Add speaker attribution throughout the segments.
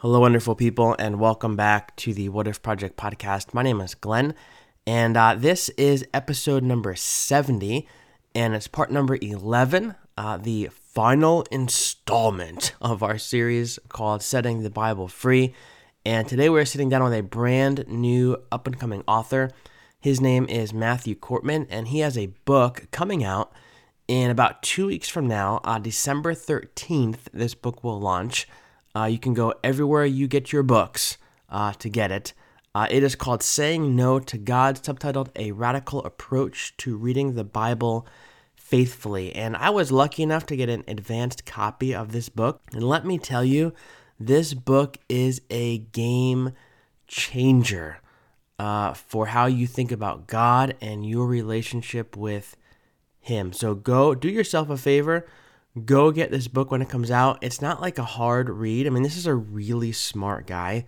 Speaker 1: Hello, wonderful people, and welcome back to the What If Project podcast. My name is Glenn, and uh, this is episode number 70, and it's part number 11, uh, the final installment of our series called Setting the Bible Free. And today we're sitting down with a brand new up and coming author. His name is Matthew Korpman, and he has a book coming out in about two weeks from now, uh, December 13th. This book will launch. Uh, you can go everywhere you get your books uh, to get it. Uh, it is called Saying No to God, subtitled A Radical Approach to Reading the Bible Faithfully. And I was lucky enough to get an advanced copy of this book. And let me tell you, this book is a game changer uh, for how you think about God and your relationship with Him. So go do yourself a favor go get this book when it comes out. It's not like a hard read. I mean, this is a really smart guy,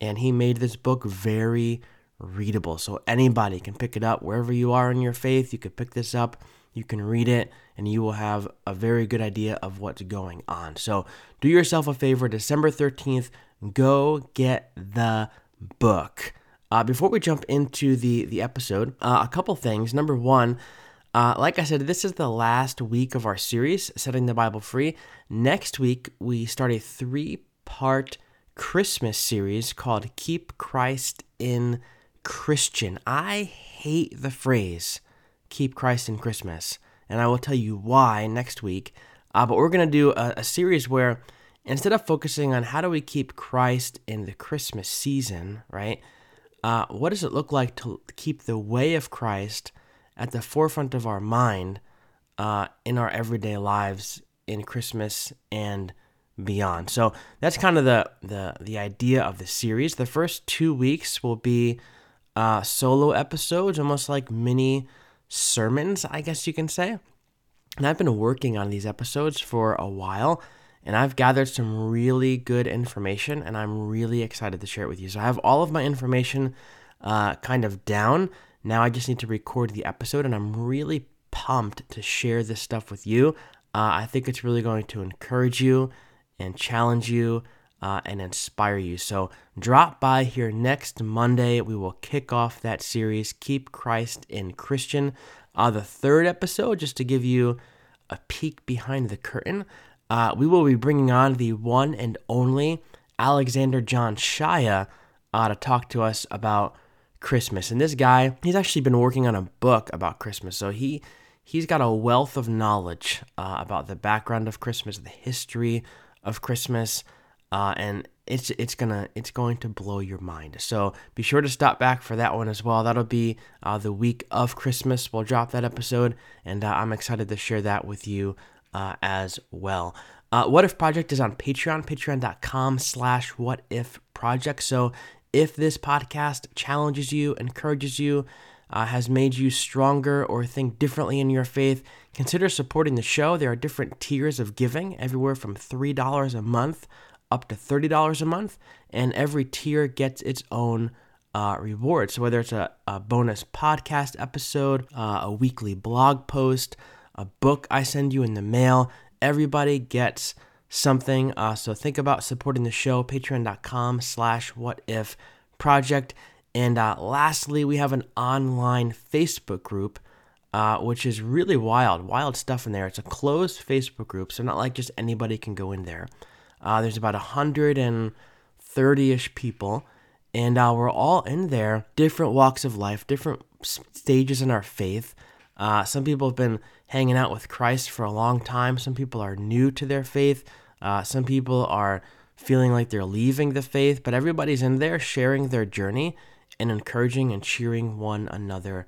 Speaker 1: and he made this book very readable. So anybody can pick it up wherever you are in your faith. You can pick this up, you can read it, and you will have a very good idea of what's going on. So do yourself a favor December 13th, go get the book. Uh, before we jump into the, the episode, uh, a couple things. Number one, uh, like I said, this is the last week of our series, Setting the Bible Free. Next week, we start a three part Christmas series called Keep Christ in Christian. I hate the phrase Keep Christ in Christmas, and I will tell you why next week. Uh, but we're going to do a, a series where instead of focusing on how do we keep Christ in the Christmas season, right? Uh, what does it look like to keep the way of Christ? At the forefront of our mind uh, in our everyday lives in Christmas and beyond. So that's kind of the the the idea of the series. The first two weeks will be uh, solo episodes, almost like mini sermons, I guess you can say. And I've been working on these episodes for a while, and I've gathered some really good information, and I'm really excited to share it with you. So I have all of my information uh, kind of down. Now I just need to record the episode, and I'm really pumped to share this stuff with you. Uh, I think it's really going to encourage you and challenge you uh, and inspire you. So drop by here next Monday. We will kick off that series, Keep Christ in Christian. Uh, the third episode, just to give you a peek behind the curtain, uh, we will be bringing on the one and only Alexander John Shaia uh, to talk to us about Christmas. And this guy, he's actually been working on a book about Christmas. So he he's got a wealth of knowledge uh, about the background of Christmas, the history of Christmas, uh, and it's it's gonna it's going to blow your mind. So be sure to stop back for that one as well. That'll be uh, the week of Christmas. We'll drop that episode, and uh, I'm excited to share that with you uh, as well. Uh, what if project is on patreon patreon.com slash what if project so if this podcast challenges you, encourages you, uh, has made you stronger or think differently in your faith, consider supporting the show. There are different tiers of giving, everywhere from $3 a month up to $30 a month, and every tier gets its own uh, reward. So, whether it's a, a bonus podcast episode, uh, a weekly blog post, a book I send you in the mail, everybody gets something. Uh, so think about supporting the show, patreon.com slash what if project. And uh, lastly, we have an online Facebook group, uh, which is really wild, wild stuff in there. It's a closed Facebook group, so not like just anybody can go in there. Uh, there's about 130-ish people, and uh, we're all in there, different walks of life, different stages in our faith. Uh, some people have been hanging out with Christ for a long time. Some people are new to their faith. Uh, some people are feeling like they're leaving the faith, but everybody's in there sharing their journey and encouraging and cheering one another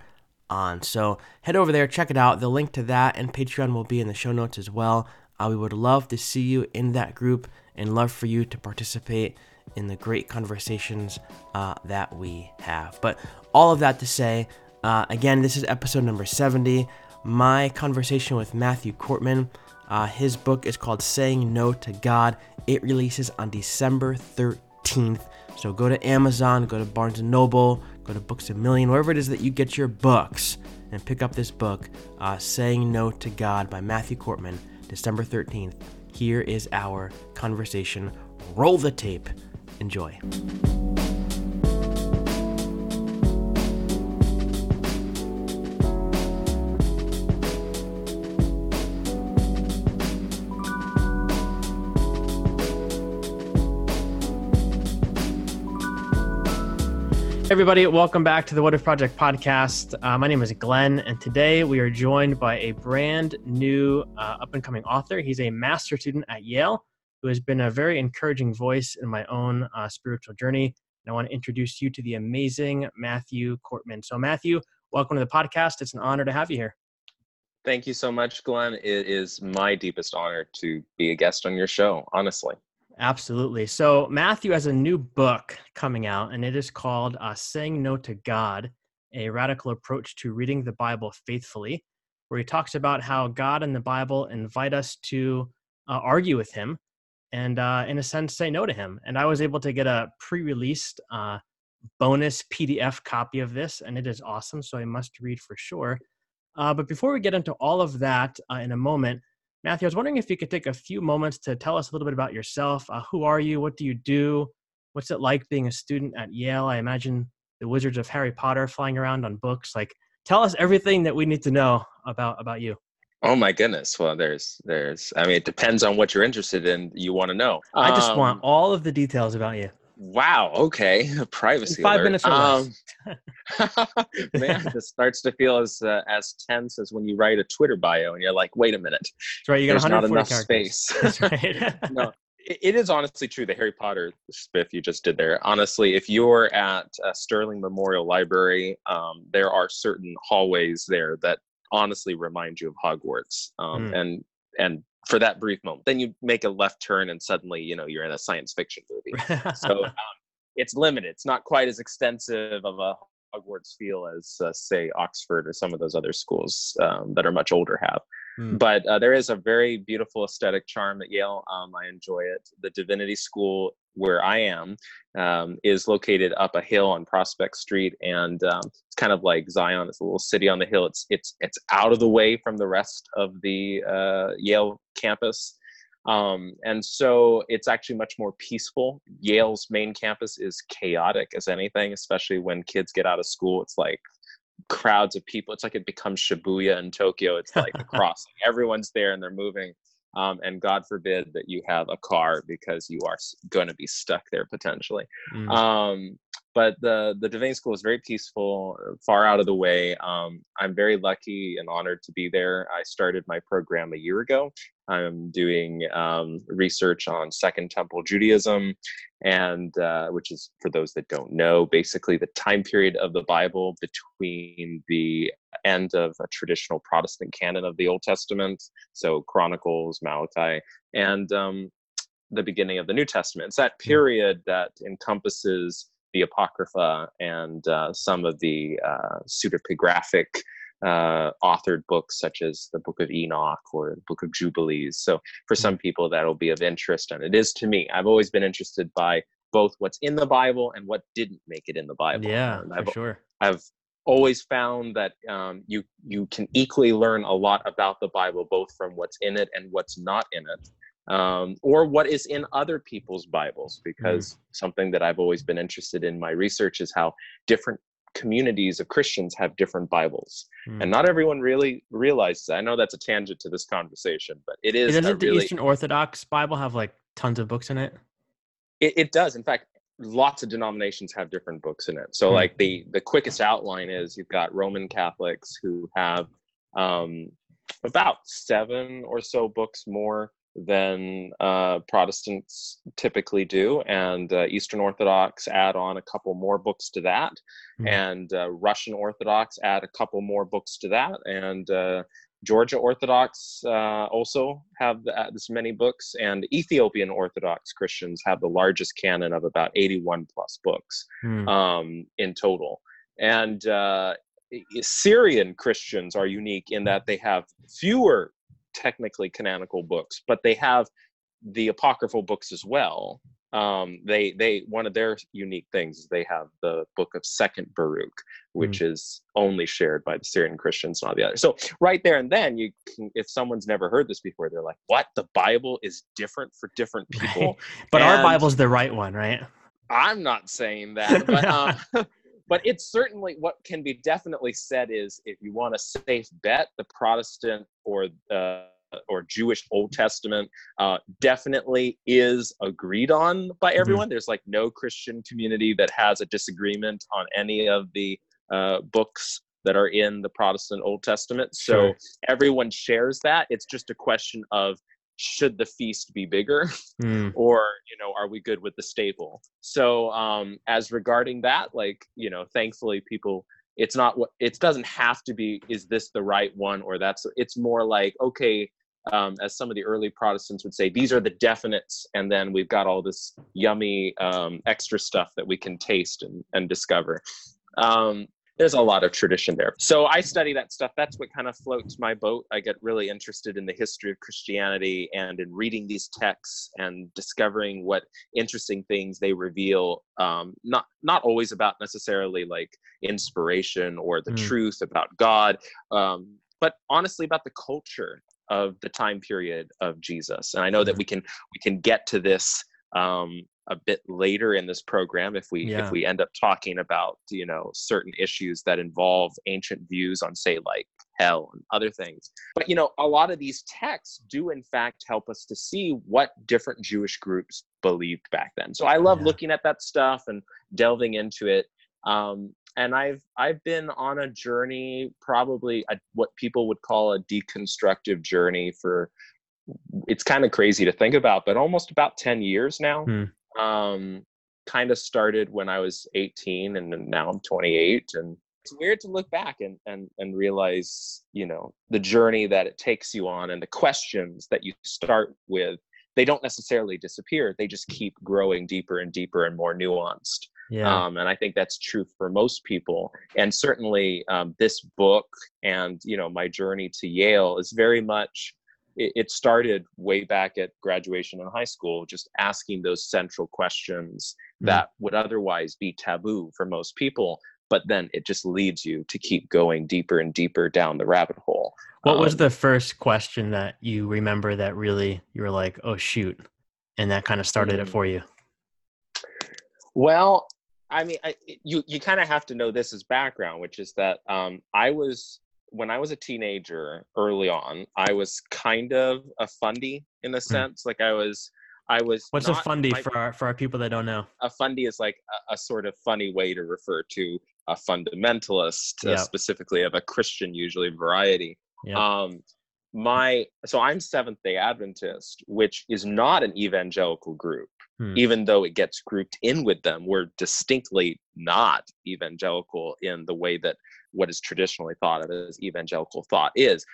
Speaker 1: on. So head over there, check it out. The link to that and Patreon will be in the show notes as well. Uh, we would love to see you in that group and love for you to participate in the great conversations uh, that we have. But all of that to say, uh, again, this is episode number 70. My conversation with Matthew Korpman. Uh, his book is called Saying No to God. It releases on December 13th. So go to Amazon, go to Barnes & Noble, go to Books A Million, wherever it is that you get your books, and pick up this book, uh, Saying No to God by Matthew Korpman, December 13th. Here is our conversation. Roll the tape
Speaker 2: Enjoy. Everybody, welcome back to the What If Project podcast. Uh, my name is Glenn, and today we are joined by a brand new uh, up and coming author. He's a master student at Yale who has been a very encouraging voice in my own uh, spiritual journey. And I want to introduce you to the amazing Matthew Korpman. So, Matthew, welcome to the podcast. It's an honor to have you here.
Speaker 3: Thank you so much, Glenn. It is my deepest honor to be a guest on your show, honestly.
Speaker 2: Absolutely. So Matthew has a new book coming out, and it is called uh, "Saying No to God: A Radical Approach to Reading the Bible Faithfully," where he talks about how God and the Bible invite us to uh, argue with Him, and uh, in a sense, say no to Him. And I was able to get a pre-released uh, bonus PDF copy of this, and it is awesome. So I must read for sure. Uh, but before we get into all of that uh, in a moment, Matthew, I was wondering if you could take a few moments to tell us a little bit about yourself. Uh, who are you? What do you do? What's it like being a student at Yale? I imagine the Wizards of Harry Potter flying around on books. Like, tell us everything that we need to know about about you.
Speaker 3: Oh my goodness. Well, there's there's. I mean, it depends on what you're interested in. You want to know.
Speaker 2: I just um, want all of the details about you.
Speaker 3: Wow. Okay. Privacy.
Speaker 2: Five
Speaker 3: alert.
Speaker 2: minutes or um,
Speaker 3: man, this starts to feel as uh, as tense as when you write a Twitter bio and you're like, wait a minute.
Speaker 2: That's right. You got
Speaker 3: There's not enough
Speaker 2: characters.
Speaker 3: space. That's right. no, it, it is honestly true. The Harry Potter spiff you just did there. Honestly, if you're at Sterling Memorial Library, um, there are certain hallways there that honestly remind you of Hogwarts. Um, mm. And and for that brief moment. Then you make a left turn and suddenly, you know, you're in a science fiction movie. so um, it's limited. It's not quite as extensive of a Hogwarts feel as, uh, say, Oxford or some of those other schools um, that are much older have. Mm. But uh, there is a very beautiful aesthetic charm at Yale. Um, I enjoy it. The Divinity School, where I am, um, is located up a hill on Prospect Street, and um, it's kind of like Zion. It's a little city on the hill. It's it's it's out of the way from the rest of the uh, Yale campus. Um, and so it's actually much more peaceful. Yale's main campus is chaotic as anything, especially when kids get out of school. It's like crowds of people. It's like it becomes Shibuya in Tokyo. It's like a crossing. Everyone's there and they're moving. Um, and God forbid that you have a car because you are going to be stuck there potentially. Mm. Um, but the the Divinity School is very peaceful, far out of the way. Um, I'm very lucky and honored to be there. I started my program a year ago. I'm doing um, research on Second Temple Judaism, and uh, which is for those that don't know, basically the time period of the Bible between the end of a traditional Protestant canon of the Old Testament, so Chronicles, Malachi, and um, the beginning of the New Testament. It's that hmm. period that encompasses the Apocrypha and uh, some of the uh, pseudepigraphic uh, authored books, such as the Book of Enoch or the Book of Jubilees. So, for some mm-hmm. people, that'll be of interest, and it is to me. I've always been interested by both what's in the Bible and what didn't make it in the Bible.
Speaker 2: Yeah,
Speaker 3: I've,
Speaker 2: for sure.
Speaker 3: I've always found that um, you you can equally learn a lot about the Bible, both from what's in it and what's not in it um, or what is in other people's Bibles, because mm. something that I've always been interested in my research is how different communities of Christians have different Bibles, mm. and not everyone really realizes. I know that's a tangent to this conversation, but it is.
Speaker 2: Doesn't
Speaker 3: really,
Speaker 2: the Eastern Orthodox Bible have like tons of books in it?
Speaker 3: It, it does. In fact, lots of denominations have different books in it. So, mm. like the the quickest outline is you've got Roman Catholics who have um, about seven or so books more than uh, Protestants typically do, and uh, Eastern Orthodox add on a couple more books to that, mm-hmm. and uh, Russian Orthodox add a couple more books to that, and uh, Georgia Orthodox uh, also have uh, this many books, and Ethiopian Orthodox Christians have the largest canon of about 81 plus books mm. um, in total. And Syrian Christians are unique in that they have fewer technically canonical books, but they have the apocryphal books as well. Um, they they one of their unique things is they have the book of Second Baruch, which mm. is only shared by the Syrian Christians, not the other. So right there and then, you can, if someone's never heard this before, they're like, "What? The Bible is different for different people."
Speaker 2: Right. But and, our Bible's the right one, right?
Speaker 3: I'm not saying that, but um, but it's certainly what can be definitely said is if you want a safe bet, the Protestant or uh, or Jewish Old Testament uh, definitely is agreed on by mm-hmm. everyone. Mm-hmm. There's like no Christian community that has a disagreement on any of the uh, books that are in the Protestant Old Testament. So sure. everyone shares that. It's just a question of should the feast be bigger mm. or you know are we good with the staple so um as regarding that like you know thankfully people it's not what it doesn't have to be is this the right one or that's it's more like okay um, as some of the early Protestants would say, these are the definites, and then we've got all this yummy um, extra stuff that we can taste and, and discover. Um, there's a lot of tradition there. So I study that stuff. That's what kind of floats my boat. I get really interested in the history of Christianity and in reading these texts and discovering what interesting things they reveal. Um, not not always about necessarily like inspiration or the mm. truth about God, um, but honestly about the culture of the time period of Jesus. And I know that mm-hmm. we can we can get to this um, a bit later in this program if we yeah. if we end up talking about you know certain issues that involve ancient views on say like hell and other things but you know a lot of these texts do in fact help us to see what different jewish groups believed back then so i love yeah. looking at that stuff and delving into it um, and I've I've been on a journey, probably a, what people would call a deconstructive journey for. It's kind of crazy to think about, but almost about ten years now. Hmm. Um, kind of started when I was 18, and now I'm 28, and it's weird to look back and and and realize, you know, the journey that it takes you on, and the questions that you start with. They don't necessarily disappear; they just keep growing deeper and deeper and more nuanced. Yeah. Um, and I think that's true for most people. And certainly um, this book and, you know, my journey to Yale is very much, it, it, started way back at graduation in high school, just asking those central questions mm. that would otherwise be taboo for most people. But then it just leads you to keep going deeper and deeper down the rabbit hole.
Speaker 2: What um, was the first question that you remember that really you were like, oh, shoot? And that kind of started it for you?
Speaker 3: Well, I mean, I, you you kind of have to know this as background, which is that um, I was when I was a teenager early on, I was kind of a fundy in a hmm. sense. Mm. Like I was, I was.
Speaker 2: What's a fundy for our for our people that don't know?
Speaker 3: A fundy is like a, a sort of funny way to refer to a fundamentalist, uh, yep. uh, specifically of a Christian, usually variety. Yep. Um, my so I'm Seventh Day Adventist, which is not an evangelical group hmm. even though it gets grouped in with them we're distinctly not evangelical in the way that what is traditionally thought of as evangelical thought is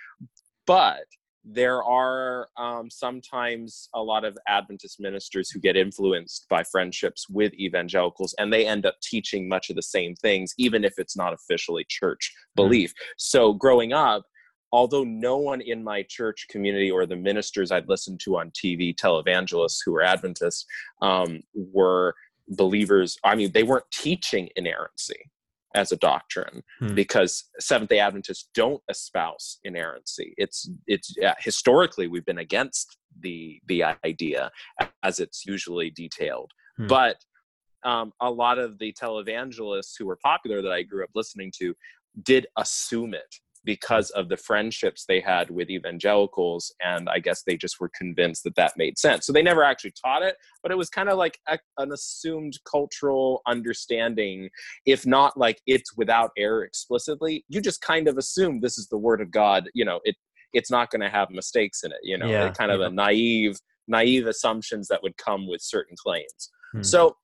Speaker 3: but there are um, sometimes a lot of Adventist ministers who get influenced by friendships with evangelicals, and they end up teaching much of the same things, even if it's not officially church hmm. belief. Mm. So, growing up, although no one in my church community or the ministers I'd listened to on TV, televangelists who were Adventists, um, were believers. I mean, they weren't teaching inerrancy as a doctrine hmm. because Seventh Day Adventists don't espouse inerrancy. It's it's yeah, historically we've been against the the idea as it's usually detailed, hmm. but um, a lot of the televangelists who were popular that I grew up listening to did assume it because of the friendships they had with evangelicals and i guess they just were convinced that that made sense so they never actually taught it but it was kind of like a, an assumed cultural understanding if not like it's without error explicitly you just kind of assume this is the word of god you know it it's not going to have mistakes in it you know yeah, kind of yeah. a naive naive assumptions that would come with certain claims hmm. so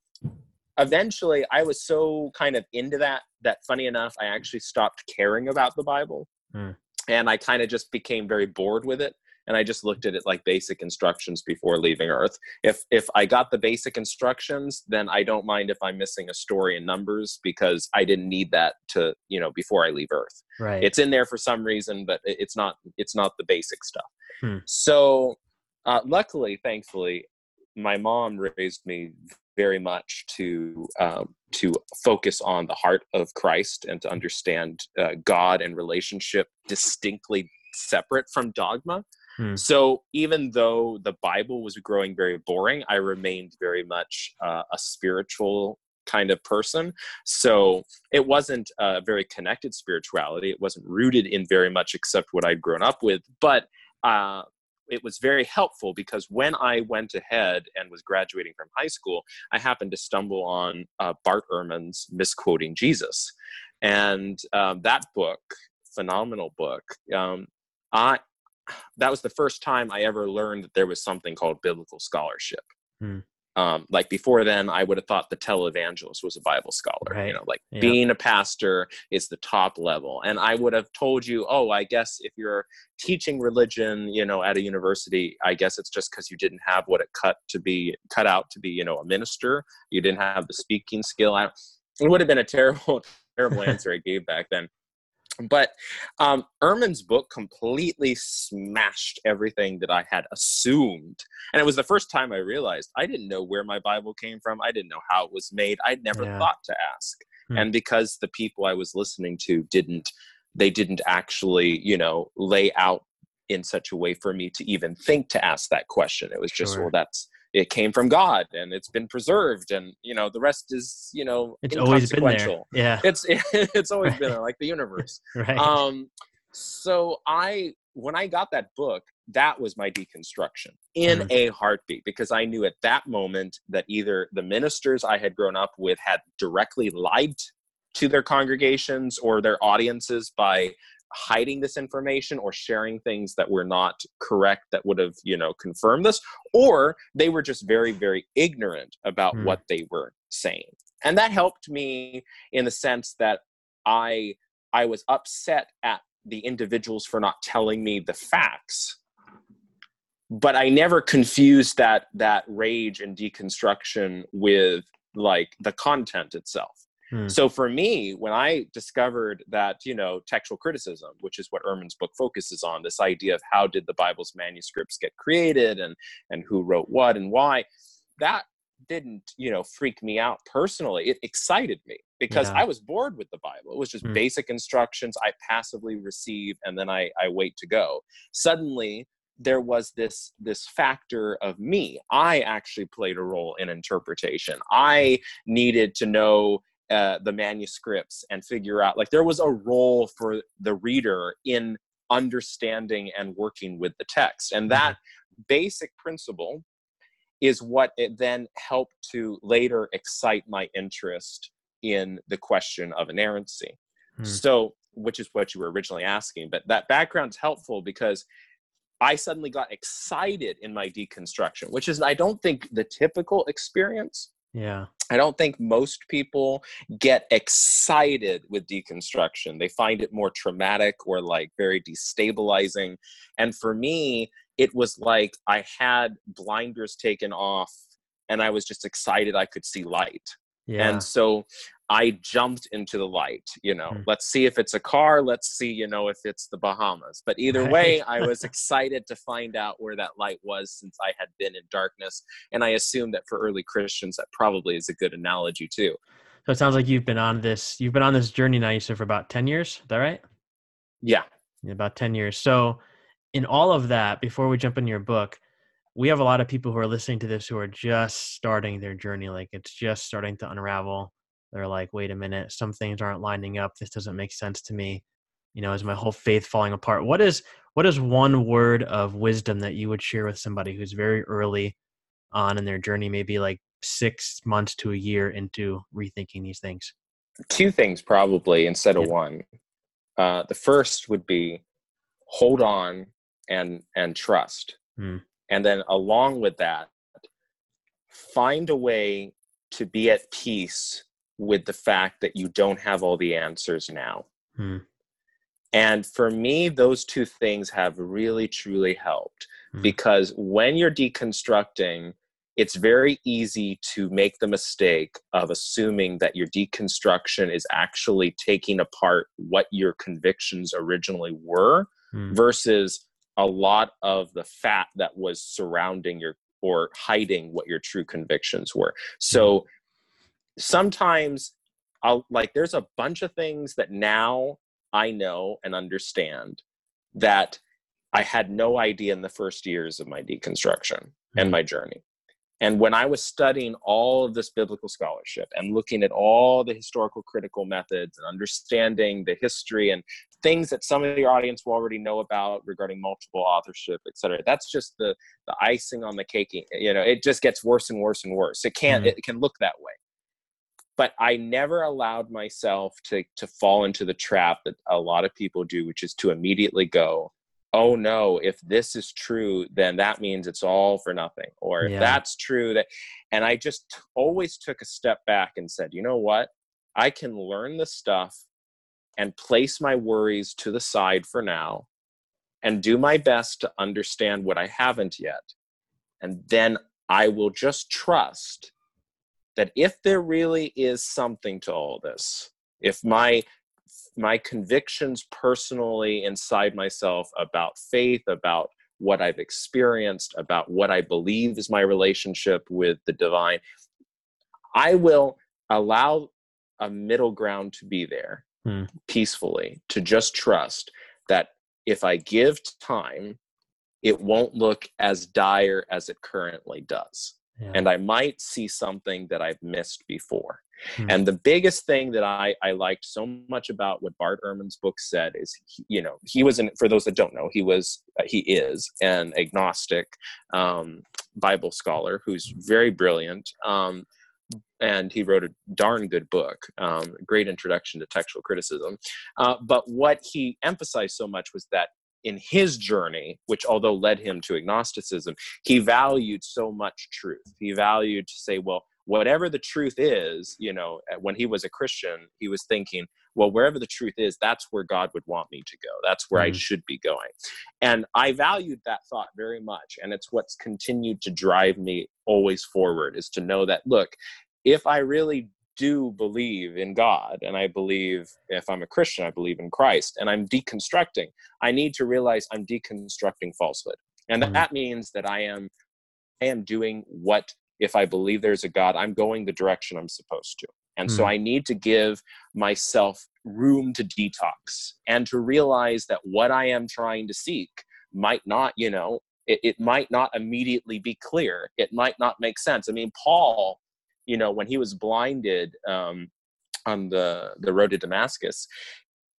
Speaker 3: eventually i was so kind of into that that funny enough i actually stopped caring about the bible. Mm. and i kind of just became very bored with it. And i just looked at it like basic instructions before leaving earth. If if i got the basic instructions then i don't mind if i'm missing a story in numbers because i didn't need that to you know before i leave earth.
Speaker 2: Right.
Speaker 3: It's in there for some reason but it's not it's not the basic stuff. Hmm. so uh, luckily thankfully my mom raised me very much to um, to focus on the heart of Christ and to understand uh, God and relationship distinctly separate from dogma. Hmm. So even though the Bible was growing very boring, I remained very much uh, a spiritual kind of person. So it wasn't a very connected spirituality. It wasn't rooted in very much except what I'd grown up with. But uh, it was very helpful because when I went ahead and was graduating from high school, I happened to stumble on uh, Bart Ehrman's Misquoting Jesus. And um, that book, phenomenal book, um, I, that was the first time I ever learned that there was something called biblical scholarship. Hmm um, like before then i would have thought the televangelist was a bible scholar right. you know like yeah. being a pastor is the top level and i would have told you oh i guess if you're teaching religion you know at a university i guess it's just because you didn't have what it cut to be cut out to be you know a minister you didn't have the speaking skill it would have been a terrible terrible answer i gave back then but um, Ehrman's book completely smashed everything that I had assumed. And it was the first time I realized I didn't know where my Bible came from. I didn't know how it was made. I'd never yeah. thought to ask. Hmm. And because the people I was listening to didn't, they didn't actually, you know, lay out in such a way for me to even think to ask that question. It was just, sure. well, that's it came from God and it's been preserved and you know the rest is you know
Speaker 2: it's always been there. Yeah,
Speaker 3: it's it's always been there, like the universe.
Speaker 2: right.
Speaker 3: Um, so I when I got that book, that was my deconstruction in mm-hmm. a heartbeat because I knew at that moment that either the ministers I had grown up with had directly lied to their congregations or their audiences by hiding this information or sharing things that were not correct that would have you know confirmed this or they were just very very ignorant about mm. what they were saying and that helped me in the sense that i i was upset at the individuals for not telling me the facts but i never confused that that rage and deconstruction with like the content itself Hmm. So for me, when I discovered that, you know, textual criticism, which is what Ehrman's book focuses on, this idea of how did the Bible's manuscripts get created and and who wrote what and why, that didn't, you know, freak me out personally. It excited me because yeah. I was bored with the Bible. It was just hmm. basic instructions I passively receive and then I, I wait to go. Suddenly there was this this factor of me i actually played a role in interpretation i needed to know uh, the manuscripts and figure out like there was a role for the reader in understanding and working with the text and that mm-hmm. basic principle is what it then helped to later excite my interest in the question of inerrancy hmm. so which is what you were originally asking but that background is helpful because i suddenly got excited in my deconstruction which is i don't think the typical experience
Speaker 2: yeah.
Speaker 3: I don't think most people get excited with deconstruction. They find it more traumatic or like very destabilizing. And for me, it was like I had blinders taken off and I was just excited I could see light. Yeah. And so I jumped into the light, you know, mm. let's see if it's a car, let's see, you know, if it's the Bahamas. But either right. way, I was excited to find out where that light was since I had been in darkness. And I assume that for early Christians, that probably is a good analogy too.
Speaker 2: So it sounds like you've been on this, you've been on this journey now, you said for about 10 years. Is that right?
Speaker 3: Yeah.
Speaker 2: yeah about 10 years. So in all of that, before we jump into your book, we have a lot of people who are listening to this who are just starting their journey. Like it's just starting to unravel they're like wait a minute some things aren't lining up this doesn't make sense to me you know is my whole faith falling apart what is what is one word of wisdom that you would share with somebody who's very early on in their journey maybe like six months to a year into rethinking these things
Speaker 3: two things probably instead of yeah. one uh, the first would be hold on and and trust hmm. And then along with that find a way to be at peace with the fact that you don't have all the answers now. Hmm. And for me, those two things have really, truly helped hmm. because when you're deconstructing, it's very easy to make the mistake of assuming that your deconstruction is actually taking apart what your convictions originally were hmm. versus a lot of the fat that was surrounding your or hiding what your true convictions were. So mm-hmm. sometimes I'll like there's a bunch of things that now I know and understand that I had no idea in the first years of my deconstruction and mm-hmm. my journey. And when I was studying all of this biblical scholarship and looking at all the historical critical methods and understanding the history and things that some of your audience will already know about regarding multiple authorship, et cetera, that's just the, the icing on the cake. You know, it just gets worse and worse and worse. It can't, mm-hmm. it can look that way. But I never allowed myself to, to fall into the trap that a lot of people do, which is to immediately go, oh no if this is true then that means it's all for nothing or if that's true that and i just t- always took a step back and said you know what i can learn the stuff and place my worries to the side for now and do my best to understand what i haven't yet. And then i will just trust that if there really is something to all this if my my convictions personally inside myself about faith, about what I've experienced, about what I believe is my relationship with the divine, I will allow a middle ground to be there hmm. peacefully, to just trust that if I give time, it won't look as dire as it currently does. Yeah. And I might see something that I've missed before. Mm-hmm. And the biggest thing that I, I liked so much about what Bart Ehrman's book said is, he, you know, he was, an, for those that don't know, he was, uh, he is an agnostic um, Bible scholar who's very brilliant. Um, and he wrote a darn good book, um, great introduction to textual criticism. Uh, but what he emphasized so much was that in his journey, which although led him to agnosticism, he valued so much truth. He valued to say, well, whatever the truth is, you know, when he was a Christian, he was thinking, well, wherever the truth is, that's where God would want me to go. That's where mm. I should be going. And I valued that thought very much. And it's what's continued to drive me always forward is to know that, look, if I really do believe in God and I believe if I'm a Christian, I believe in Christ and I'm deconstructing, I need to realize I'm deconstructing falsehood. And mm. that means that I am I am doing what if I believe there's a God, I'm going the direction I'm supposed to. And mm. so hmm. I need to give myself room to detox and to realize that what I am trying to seek might not, you know, it, it might not immediately be clear. It might not make sense. I mean, Paul, you know, when he was blinded um, on the, the road to Damascus,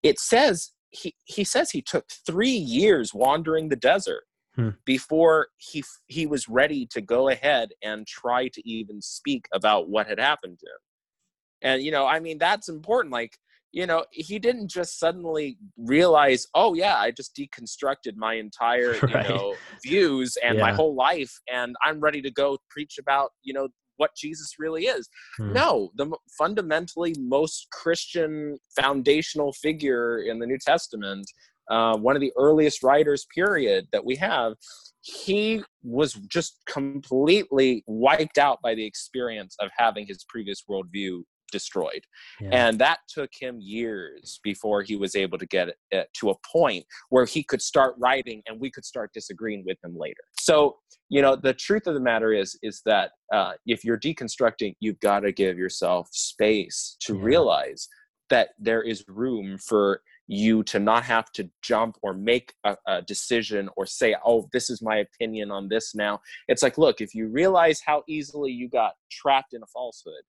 Speaker 3: it says he, he says he took three years wandering the desert hmm. before he he was ready to go ahead and try to even speak about what had happened to him and you know i mean that's important like you know he didn't just suddenly realize oh yeah i just deconstructed my entire right. you know views and yeah. my whole life and i'm ready to go preach about you know what jesus really is hmm. no the fundamentally most christian foundational figure in the new testament uh, one of the earliest writers, period, that we have, he was just completely wiped out by the experience of having his previous worldview destroyed. Yeah. And that took him years before he was able to get it to a point where he could start writing and we could start disagreeing with him later. So, you know, the truth of the matter is, is that uh, if you're deconstructing, you've got to give yourself space to yeah. realize that there is room for you to not have to jump or make a, a, decision or say, oh, this is my opinion on this now. It's like, look, if you realize how easily you got trapped in a falsehood,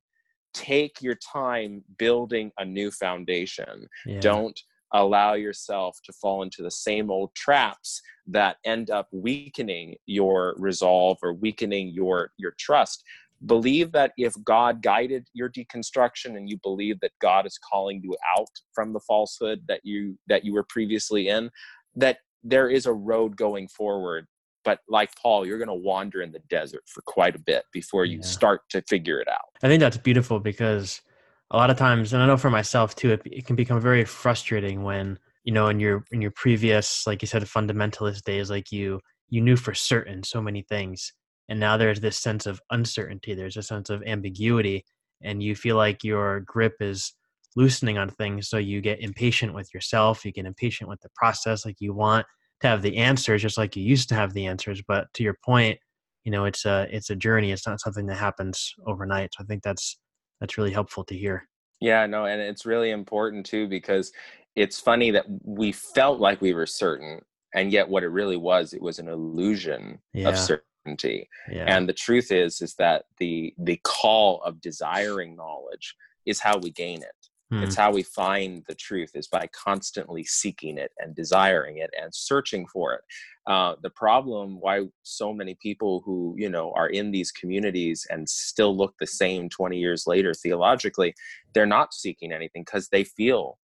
Speaker 3: take your time building a new foundation. Yeah. Don't allow yourself to fall into the same old traps that end up weakening your resolve or weakening your your trust believe that if God guided your deconstruction and you believe that God is calling you out from the falsehood that you that you were previously in, that there is a road going forward. But like Paul, you're going to wander in the desert for quite a bit before you yeah. start to figure it out.
Speaker 2: I think that's beautiful because a lot of times, and I know for myself too, it, it can become very frustrating when you know in your in your previous, like you said, fundamentalist days, like you you knew for certain so many things and now there's this sense of uncertainty there's a sense of ambiguity and you feel like your grip is loosening on things so you get impatient with yourself you get impatient with the process like you want to have the answers just like you used to have the answers but to your point you know it's a it's a journey it's not something that happens overnight so i think that's that's really helpful to hear
Speaker 3: yeah no and it's really important too because it's funny that we felt like we were certain and yet what it really was it was an illusion
Speaker 2: Yeah.
Speaker 3: of certainty
Speaker 2: Yeah.
Speaker 3: and the truth is is that the the call of desiring knowledge is how we gain it
Speaker 2: Hmm.
Speaker 3: it's how we find the truth is by constantly seeking it and desiring it and searching for it uh, the problem why so many people who you know are in these communities and still look the same 20 years later theologically they're not seeking anything because they feel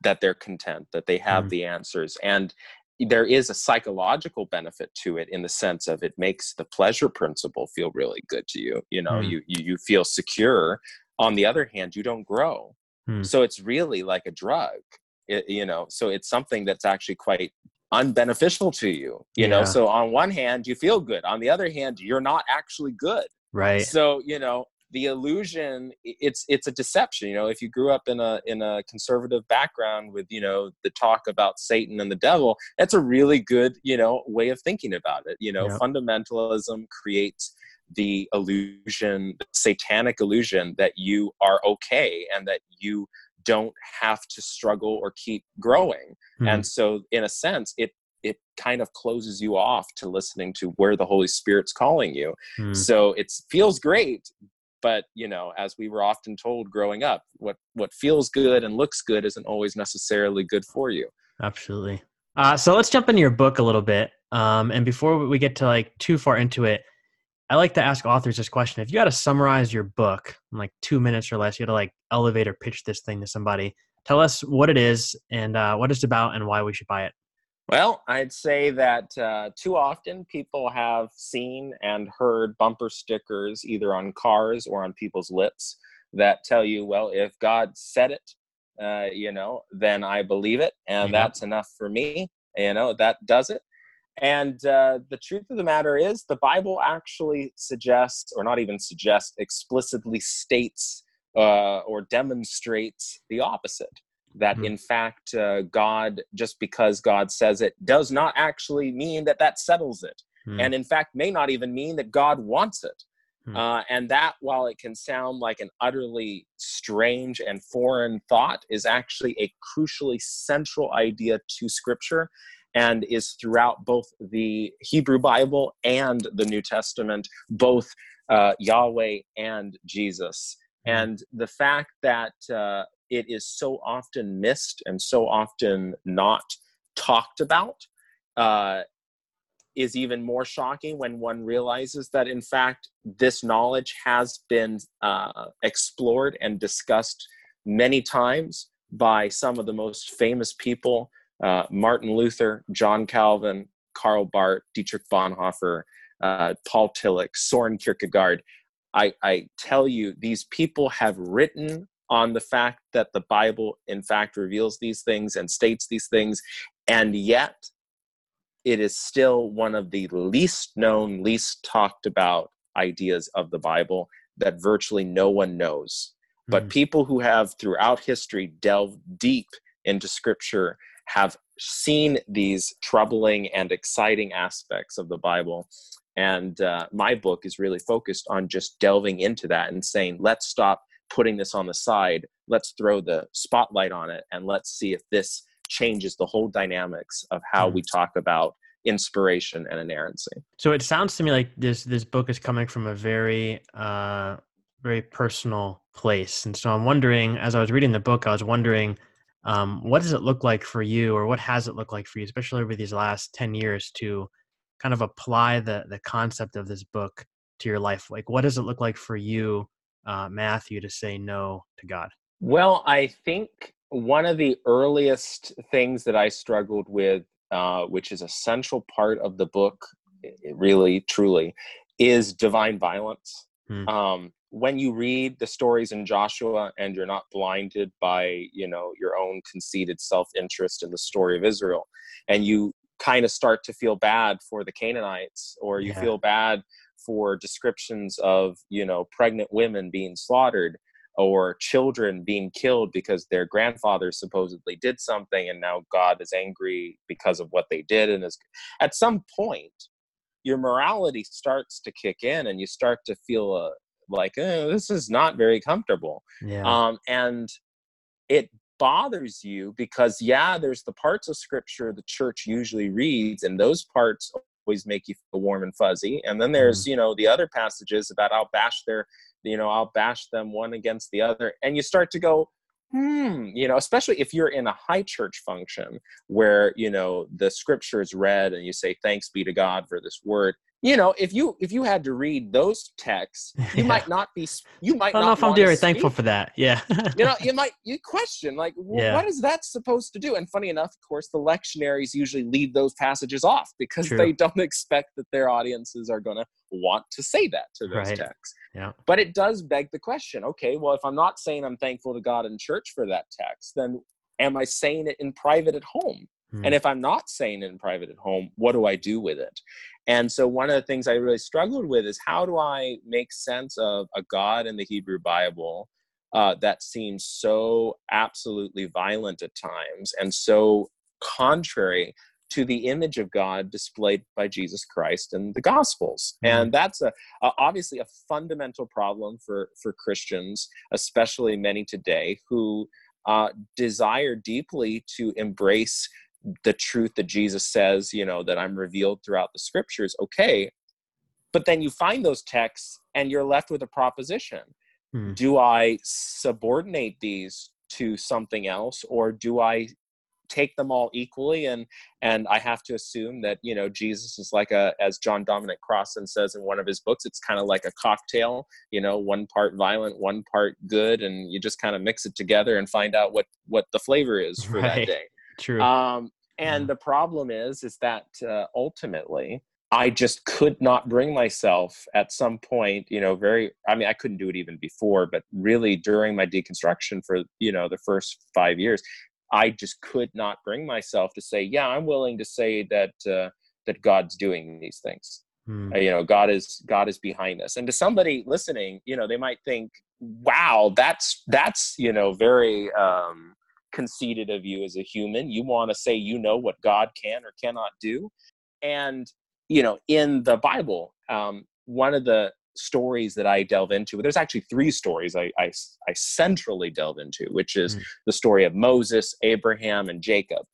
Speaker 3: that they're content that they have
Speaker 2: Mm.
Speaker 3: the answers and there is a psychological benefit to it in the sense of it makes the pleasure principle feel really good to you you know
Speaker 2: Mm.
Speaker 3: you, you you feel secure on the other hand you don't grow
Speaker 2: Hmm.
Speaker 3: so it's really like a drug it, you know so it's something that's actually quite unbeneficial to you you know so on one hand you feel good on the other hand you're not actually good
Speaker 2: right.
Speaker 3: so you know the illusion it's it's a deception you know if you grew up in a in a conservative background with you know the talk about satan and the devil that's a really good you know way of thinking about it you know
Speaker 2: Yep.
Speaker 3: fundamentalism creates the illusion the satanic illusion that you are okay and that you don't have to struggle or keep growing
Speaker 2: Hmm.
Speaker 3: and so in a sense it it kind of closes you off to listening to where the holy spirit's calling you
Speaker 2: Hmm.
Speaker 3: so it feels great but you know as we were often told growing up what what feels good and looks good isn't always necessarily good for you
Speaker 2: Absolutely. Uh, so let's jump into your book a little bit. Um, and before we get to like too far into it, I like to ask authors this question: If you had to summarize your book in like two minutes or less, you had to like elevator pitch this thing to somebody. Tell us what it is and uh, what it's about and why we should buy it.
Speaker 3: well i'd say that uh, too often people have seen and heard bumper stickers either on cars or on people's lips that tell you well if god said it uh, you know then i believe it and
Speaker 2: Yep.
Speaker 3: that's enough for me you know that does it and uh, the truth of the matter is the bible actually suggests or not even suggests explicitly states uh, or demonstrates the opposite that
Speaker 2: Hmm.
Speaker 3: in fact uh, god just because god says it does not actually mean that that settles it
Speaker 2: Hmm.
Speaker 3: and in fact may not even mean that god wants it
Speaker 2: Hmm.
Speaker 3: uh, and that while it can sound like an utterly strange and foreign thought is actually a crucially central idea to scripture and is throughout both the hebrew bible and the new testament both uh, yahweh and jesus
Speaker 2: Hmm.
Speaker 3: and the fact that uh, it is so often missed and so often not talked about uh, is even more shocking when one realizes that in fact this knowledge has been uh, explored and discussed many times by some of the most famous people uh, martin luther john calvin karl barth dietrich bonhoeffer uh, paul tillich soren kierkegaard I, I tell you these people have written on the fact that the bible in fact reveals these things and states these things and yet it is still one of the least known, least talked about ideas of the Bible that virtually no one knows. But
Speaker 2: Hmm.
Speaker 3: people who have throughout history delved deep into scripture have seen these troubling and exciting aspects of the Bible. And uh, my book is really focused on just delving into that and saying, let's stop putting this on the side. Let's throw the spotlight on it and let's see if this changes the whole dynamics of how
Speaker 2: Mm.
Speaker 3: we talk about inspiration and inerrancy.
Speaker 2: So it sounds to me like this this book is coming from a very uh very personal place. And so I'm wondering as I was reading the book, I was wondering um what does it look like for you or what has it looked like for you, especially over these last 10 years to kind of apply the the concept of this book to your life? Like what does it look like for you, uh Matthew, to say no to God?
Speaker 3: Well, I think one of the earliest things that I struggled with, uh, which is a central part of the book, really, truly, is divine violence.
Speaker 2: Hmm.
Speaker 3: Um, when you read the stories in Joshua and you're not blinded by, you know, your own conceited self-interest in the story of Israel, and you kind of start to feel bad for the Canaanites, or you
Speaker 2: Yeah.
Speaker 3: feel bad for descriptions of, you know, pregnant women being slaughtered, or children being killed because their grandfather supposedly did something and now God is angry because of what they did and is at some point your morality starts to kick in and you start to feel uh, like eh, this is not very comfortable
Speaker 2: Yeah.
Speaker 3: um, and it bothers you because yeah there's the parts of scripture the church usually reads and those parts always make you feel warm and fuzzy and then there's mm. you know the other passages about i'll bash their you know i'll bash them one against the other and you start to go hmm you know especially if you're in a high church function where you know the scripture is read and you say thanks be to god for this word you know if you if you had to read those texts you yeah. might not be you might
Speaker 2: I don't
Speaker 3: know
Speaker 2: if i'm very thankful for that yeah
Speaker 3: you know you might you question like well, yeah. what is that supposed to do and funny enough of course the lectionaries usually leave those passages off because True. they don't expect that their audiences are going to want to say that to those right. texts
Speaker 2: yeah
Speaker 3: but it does beg the question okay well if i'm not saying i'm thankful to god in church for that text then am i saying it in private at home and hmm. if I'm not saying it in private at home, what do I do with it? And so one of the things I really struggled with is how do I make sense of a God in the Hebrew Bible uh, that seems so absolutely violent at times and so contrary to the image of God displayed by Jesus Christ in the Gospels. Mm-hmm. And that's a, a, obviously a fundamental problem for, for Christians, especially many today, who uh, desire deeply to embrace the truth that Jesus says, you know, that I'm revealed throughout the scriptures, okay. But then you find those texts and you're left with a proposition. Hmm. Do I subordinate these to something else or do I take them all equally and and I have to assume that you know Jesus is like a as John Dominic Crossan says in one of his books it's kind of like a cocktail you know one part violent one part good and you just kind of mix it together and find out what what the flavor is for right. that day
Speaker 2: True.
Speaker 3: Um, and the problem is is that uh, ultimately i just could not bring myself at some point you know very i mean i couldn't do it even before but really during my deconstruction for you know the first five years i just could not bring myself to say yeah i'm willing to say that uh, that god's doing these things. Hmm. uh, you know god is god is behind us and to somebody listening you know they might think wow that's that's you know very um conceited of you as a human. You want to say you know what God can or cannot do. And, you know, in the Bible, um, one of the stories that I delve into, there's actually three stories I, I, I centrally delve into, which is mm. the story of Moses, Abraham, and Jacob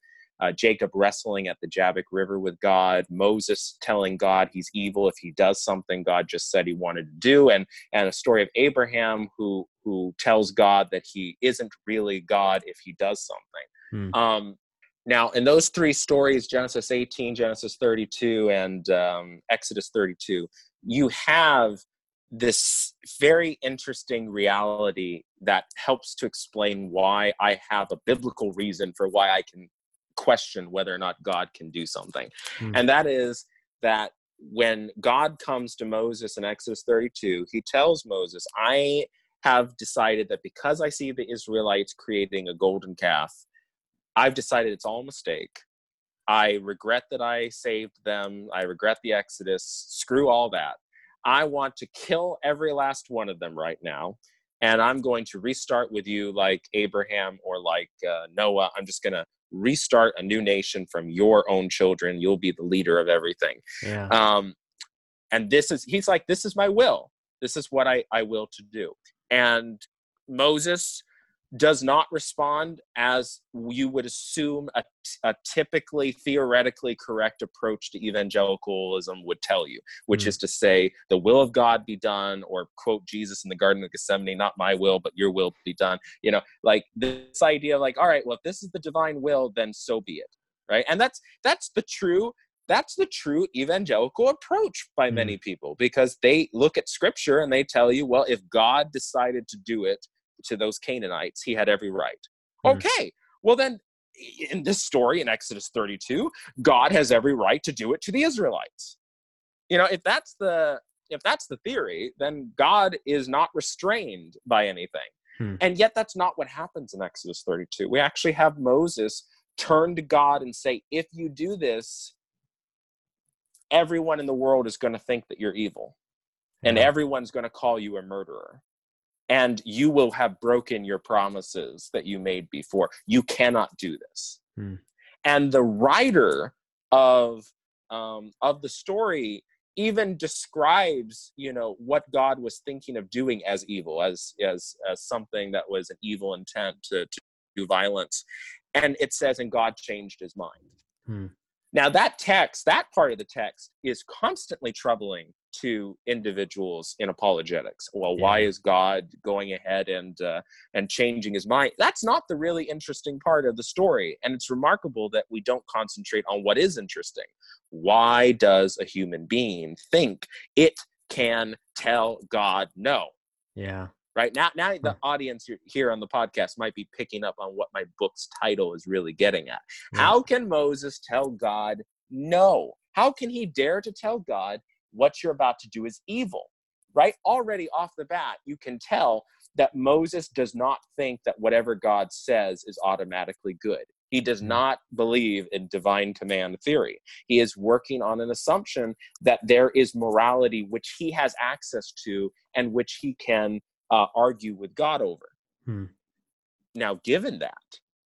Speaker 3: uh, Jacob wrestling at the Jabbok River with God, Moses telling God he's evil if he does something God just said he wanted to do, and and a story of Abraham who who tells God that he isn't really God if he does something. Hmm. Um, now, in those three stories, Genesis 18, Genesis 32, and um, Exodus 32, you have this very interesting reality that helps to explain why I have a biblical reason for why I can question whether or not God can do something. Mm. And that is that when God comes to Moses in Exodus 32, he tells Moses, I have decided that because I see the Israelites creating a golden calf, I've decided it's all a mistake. I regret that I saved them. I regret the Exodus. Screw all that. I want to kill every last one of them right now. And I'm going to restart with you like Abraham or like uh, Noah. I'm just going to restart a new nation from your own children. You'll be the leader of everything.
Speaker 2: Yeah.
Speaker 3: Um, and this is, he's like, this is my will. This is what I, I will to do. And Moses does not respond as you would assume a, a, typically theoretically correct approach to evangelicalism would tell you, which mm. is to say, the will of God be done, or quote Jesus in the Garden of Gethsemane, not my will, but your will be done. You know, like this idea, like, all right, well, if this is the divine will, then so be it. Right. And that's that's the true that's the true evangelical approach by mm. many people because they look at scripture and they tell you, well, if God decided to do it, to those Canaanites, he had every right. Mm. Okay, well, then in this story in Exodus 32, God has every right to do it to the Israelites. You know, if that's the if that's the theory, then God is not restrained by anything. Hmm. And yet that's not what happens in Exodus 32. We actually have Moses turn to God and say, if you do this, everyone in the world is going to think that you're evil. And everyone's going to call you a murderer and you will have broken your promises that you made before. You cannot do this. Hmm. And the writer of um, of the story even describes, you know, what God was thinking of doing as evil, as as as something that was an evil intent to, to do violence. And it says, and God changed his mind.
Speaker 2: Hmm.
Speaker 3: Now, that text, that part of the text is constantly troubling to individuals in apologetics. Well,
Speaker 2: Yeah.
Speaker 3: why is God going ahead and uh, and changing his mind? That's not the really interesting part of the story, and it's remarkable that we don't concentrate on what is interesting. Why does a human being think it can tell God no?
Speaker 2: Yeah.
Speaker 3: right now now the audience here- on the podcast might be picking up on what my book's title is really getting at
Speaker 2: Yeah.
Speaker 3: how can moses tell god no how can he dare to tell god what you're about to do is evil right already off the bat you can tell that moses does not think that whatever god says is automatically good he does
Speaker 2: Mm.
Speaker 3: not believe in divine command theory he is working on an assumption that there is morality which he has access to and which he can uh, argue with God over.
Speaker 2: Hmm.
Speaker 3: Now, given that,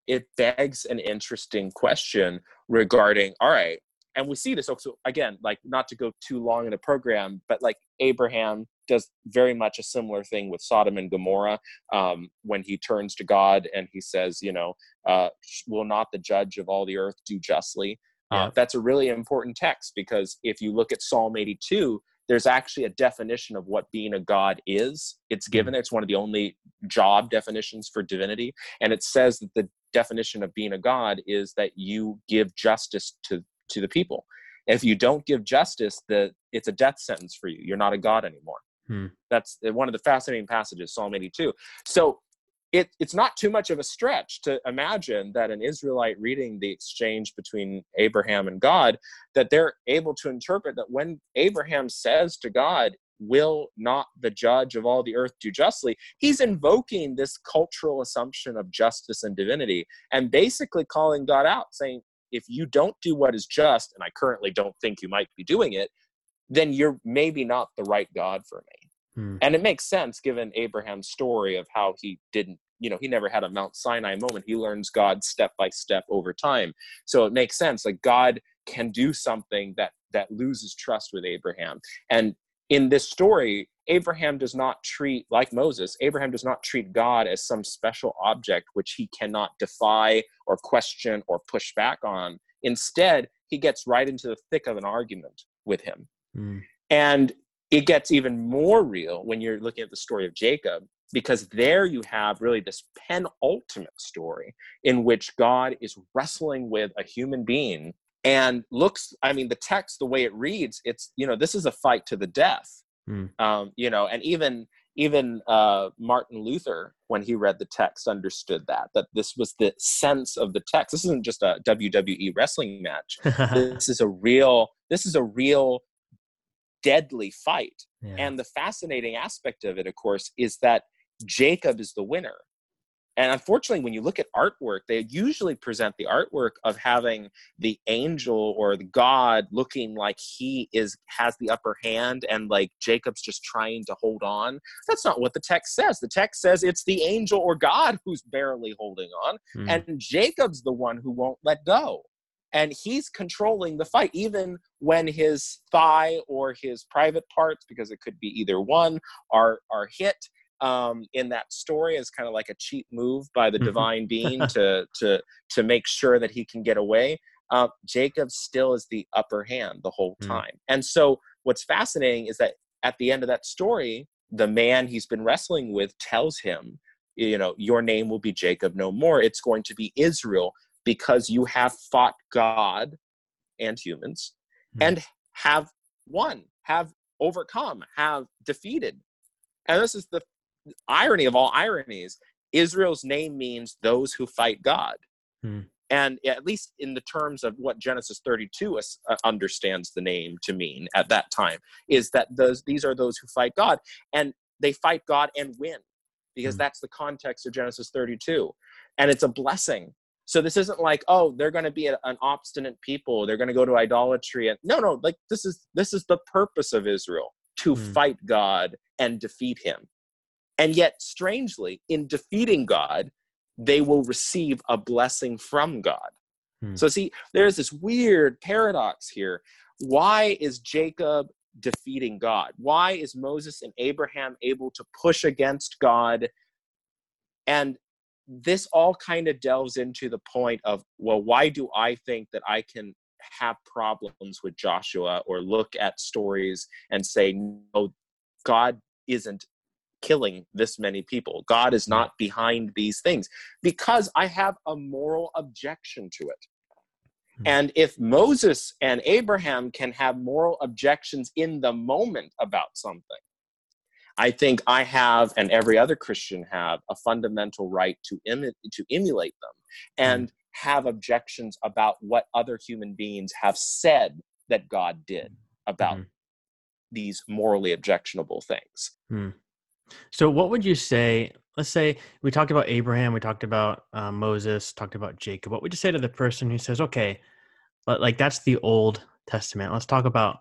Speaker 3: it begs an interesting question regarding all right, and we see this also again, like not to go too long in a program, but like Abraham does very much a similar thing with Sodom and Gomorrah um, when he turns to God and he says, you know, uh, will not the judge of all the earth do justly? Uh, that's a really important text because if you look at Psalm 82, there's actually a definition of what being a god is. It's given there. It's one of the only job definitions for divinity. And it says that the definition of being a god is that you give justice to, to the people. If you don't give justice, the, it's a death sentence for you. You're not a god anymore.
Speaker 2: Hmm.
Speaker 3: That's one of the fascinating passages, Psalm 82. So it, it's not too much of a stretch to imagine that an Israelite reading the exchange between Abraham and God, that they're able to interpret that when Abraham says to God, Will not the judge of all the earth do justly? He's invoking this cultural assumption of justice and divinity and basically calling God out, saying, If you don't do what is just, and I currently don't think you might be doing it, then you're maybe not the right God for me.
Speaker 2: Hmm.
Speaker 3: and it makes sense given abraham's story of how he didn't you know he never had a mount sinai moment. He learns god step by step over time. So it makes sense like god can do something that that loses trust with abraham. And in this story abraham does not treat like moses abraham does not treat god as some special object which he cannot defy or question or push back on instead he gets right into the thick of an argument with him
Speaker 2: Hmm.
Speaker 3: and it gets even more real when you're looking at the story of Jacob, because there you have really this penultimate story in which God is wrestling with a human being and looks, I mean, the text, the way it reads, it's, you know, this is a fight to the death.
Speaker 2: Hmm.
Speaker 3: Um, you know, and even even uh, Martin Luther, when he read the text, understood that that this was the sense of the text. This isn't just a WWE wrestling match. this is a real. This is a real deadly fight.
Speaker 2: yeah.
Speaker 3: And the fascinating aspect of it, of course, is that Jacob is the winner. And unfortunately, when you look at artwork, they usually present the artwork of having the angel or the God looking like he is has the upper hand and like Jacob's just trying to hold on. That's not what the text says. The text says it's the angel or God who's barely holding on
Speaker 2: Hmm.
Speaker 3: and Jacob's the one who won't let go. And he's controlling the fight, even when his thigh or his private parts, because it could be either one, are are hit. Um, in that story, is kind of like a cheap move by the
Speaker 2: Mhm.
Speaker 3: divine being to to to make sure that he can get away. Uh, Jacob still is the upper hand the whole
Speaker 2: Mm.
Speaker 3: time. And so, what's fascinating is that at the end of that story, the man he's been wrestling with tells him, you know, your name will be Jacob no more. It's going to be Israel because you have fought God and humans
Speaker 2: Hmm.
Speaker 3: and have won, have overcome, have defeated. And this is the irony of all ironies. Israel's name means those who fight God.
Speaker 2: Hmm.
Speaker 3: And at least in the terms of what Genesis 32 uh, understands the name to mean at that time, is that those these are those who fight God, and they fight God and win, because
Speaker 2: Hmm.
Speaker 3: that's the context of Genesis 32, and it's a blessing. So this isn't like, oh, they're going to be a, an obstinate people, they're going to go to idolatry, and no, no, like this is this is the purpose of Israel to
Speaker 2: Hmm.
Speaker 3: fight God and defeat Him, and yet strangely, in defeating God, they will receive a blessing from God.
Speaker 2: Hmm.
Speaker 3: So, see, there's this weird paradox here. Why is Jacob defeating God? Why is Moses and Abraham able to push against God? And this all kind of delves into the point of well why do i think that i can have problems with joshua or look at stories and say no god isn't killing this many people god is not behind these things because i have a moral objection to it hmm. and if Moses and Abraham can have moral objections in the moment about something, I think I have, and every other Christian have, a fundamental right to imi- to emulate them and mm. have objections about what other human beings have said that God did about mm. these morally objectionable things. Mm.
Speaker 2: So, what would you say? Let's say we talked about Abraham, we talked about uh, Moses, talked about Jacob. What would you say to the person who says, "Okay, but like that's the Old Testament. Let's talk about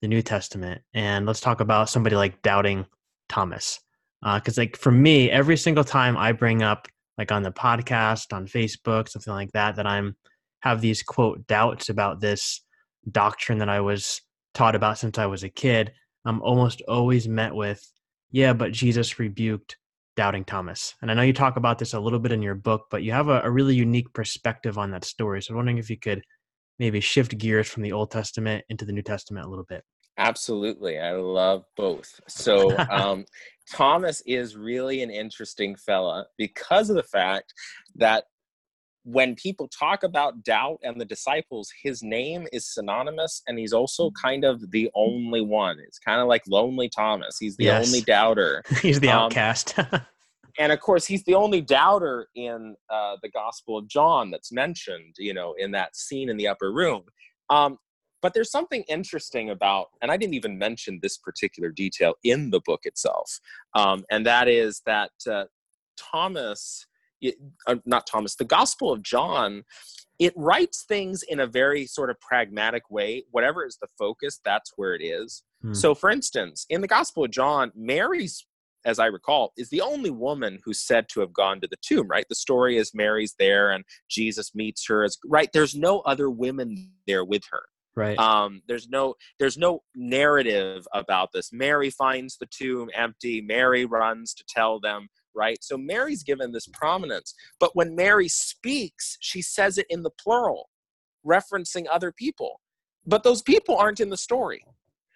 Speaker 2: the New Testament, and let's talk about somebody like doubting Thomas. Because, uh, like, for me, every single time I bring up, like, on the podcast, on Facebook, something like that, that I'm have these quote doubts about this doctrine that I was taught about since I was a kid, I'm almost always met with, yeah, but Jesus rebuked doubting Thomas. And I know you talk about this a little bit in your book, but you have a, a really unique perspective on that story. So I'm wondering if you could maybe shift gears from the Old Testament into the New Testament a little bit.
Speaker 3: Absolutely. I love both. So, um, Thomas is really an interesting fella because of the fact that when people talk about doubt and the disciples, his name is synonymous and he's also mm. kind of the only one. It's kind of like Lonely Thomas. He's the yes. only doubter.
Speaker 2: he's the um, outcast.
Speaker 3: and of course, he's the only doubter in uh, the Gospel of John that's mentioned, you know, in that scene in the upper room. Um, but there's something interesting about, and I didn't even mention this particular detail in the book itself, um, and that is that uh, Thomas, not Thomas, the Gospel of John, it writes things in a very sort of pragmatic way. Whatever is the focus, that's where it is. Hmm. So, for instance, in the Gospel of John, Mary's as I recall, is the only woman who's said to have gone to the tomb, right? The story is Mary's there and Jesus meets her as right. There's no other women there with her
Speaker 2: right
Speaker 3: um, there's no there's no narrative about this mary finds the tomb empty mary runs to tell them right so mary's given this prominence but when mary speaks she says it in the plural referencing other people but those people aren't in the story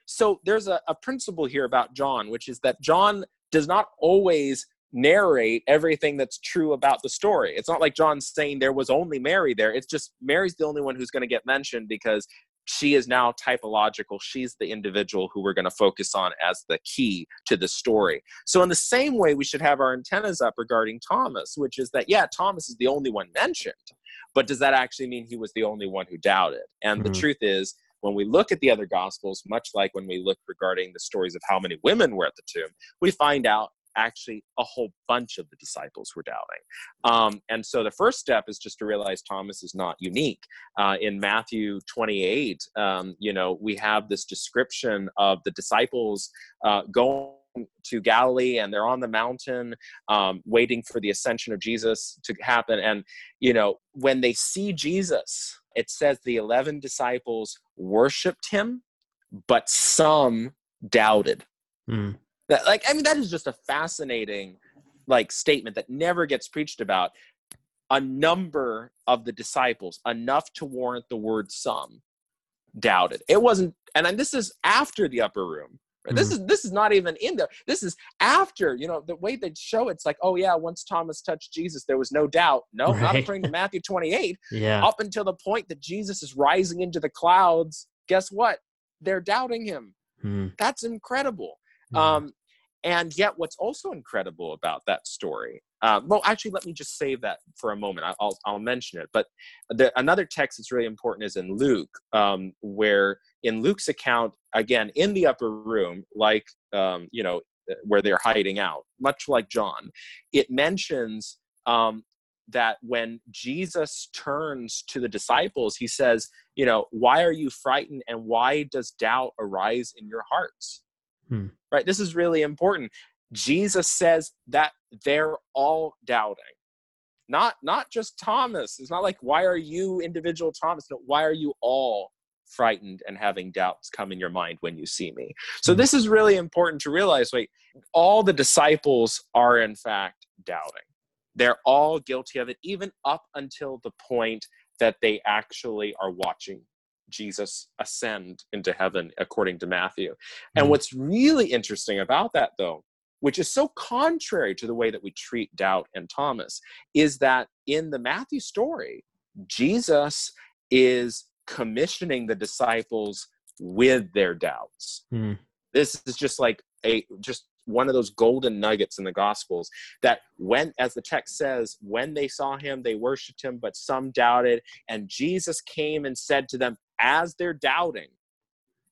Speaker 3: so there's a, a principle here about john which is that john does not always narrate everything that's true about the story. It's not like John's saying there was only Mary there. It's just Mary's the only one who's going to get mentioned because she is now typological. She's the individual who we're going to focus on as the key to the story. So, in the same way, we should have our antennas up regarding Thomas, which is that, yeah, Thomas is the only one mentioned, but does that actually mean he was the only one who doubted? And mm-hmm. the truth is, when we look at the other gospels, much like when we look regarding the stories of how many women were at the tomb, we find out actually a whole bunch of the disciples were doubting. Um, and so the first step is just to realize Thomas is not unique. Uh, in Matthew 28, um, you know, we have this description of the disciples uh, going to Galilee and they're on the mountain um, waiting for the ascension of Jesus to happen. And, you know, when they see Jesus, it says the 11 disciples worshiped him, but some doubted. Mm. That like I mean that is just a fascinating like statement that never gets preached about. A number of the disciples, enough to warrant the word some, doubted. It wasn't, and this is after the upper room. Mm. This is this is not even in there. This is after, you know, the way they show it's like, oh yeah, once Thomas touched Jesus, there was no doubt. No, right. not according to Matthew 28.
Speaker 2: yeah.
Speaker 3: Up until the point that Jesus is rising into the clouds, guess what? They're doubting him. Mm. That's incredible. Mm. Um, and yet, what's also incredible about that story, uh, well, actually, let me just save that for a moment. I'll, I'll mention it. But the, another text that's really important is in Luke, um, where in Luke's account, again, in the upper room, like, um, you know, where they're hiding out, much like John, it mentions um, that when Jesus turns to the disciples, he says, you know, why are you frightened and why does doubt arise in your hearts? Hmm. Right? This is really important. Jesus says that they're all doubting. Not not just Thomas. It's not like why are you individual Thomas? No, why are you all frightened and having doubts come in your mind when you see me? So hmm. this is really important to realize. Wait, all the disciples are in fact doubting. they're all guilty of it, even up until the point that they actually are watching Jesus ascend into heaven, according to Matthew. And mm. what's really interesting about that, though, which is so contrary to the way that we treat doubt and Thomas, is that in the Matthew story, Jesus is commissioning the disciples with their doubts. Mm. This is just like a just one of those golden nuggets in the gospels that when as the text says when they saw him they worshiped him but some doubted and jesus came and said to them as they're doubting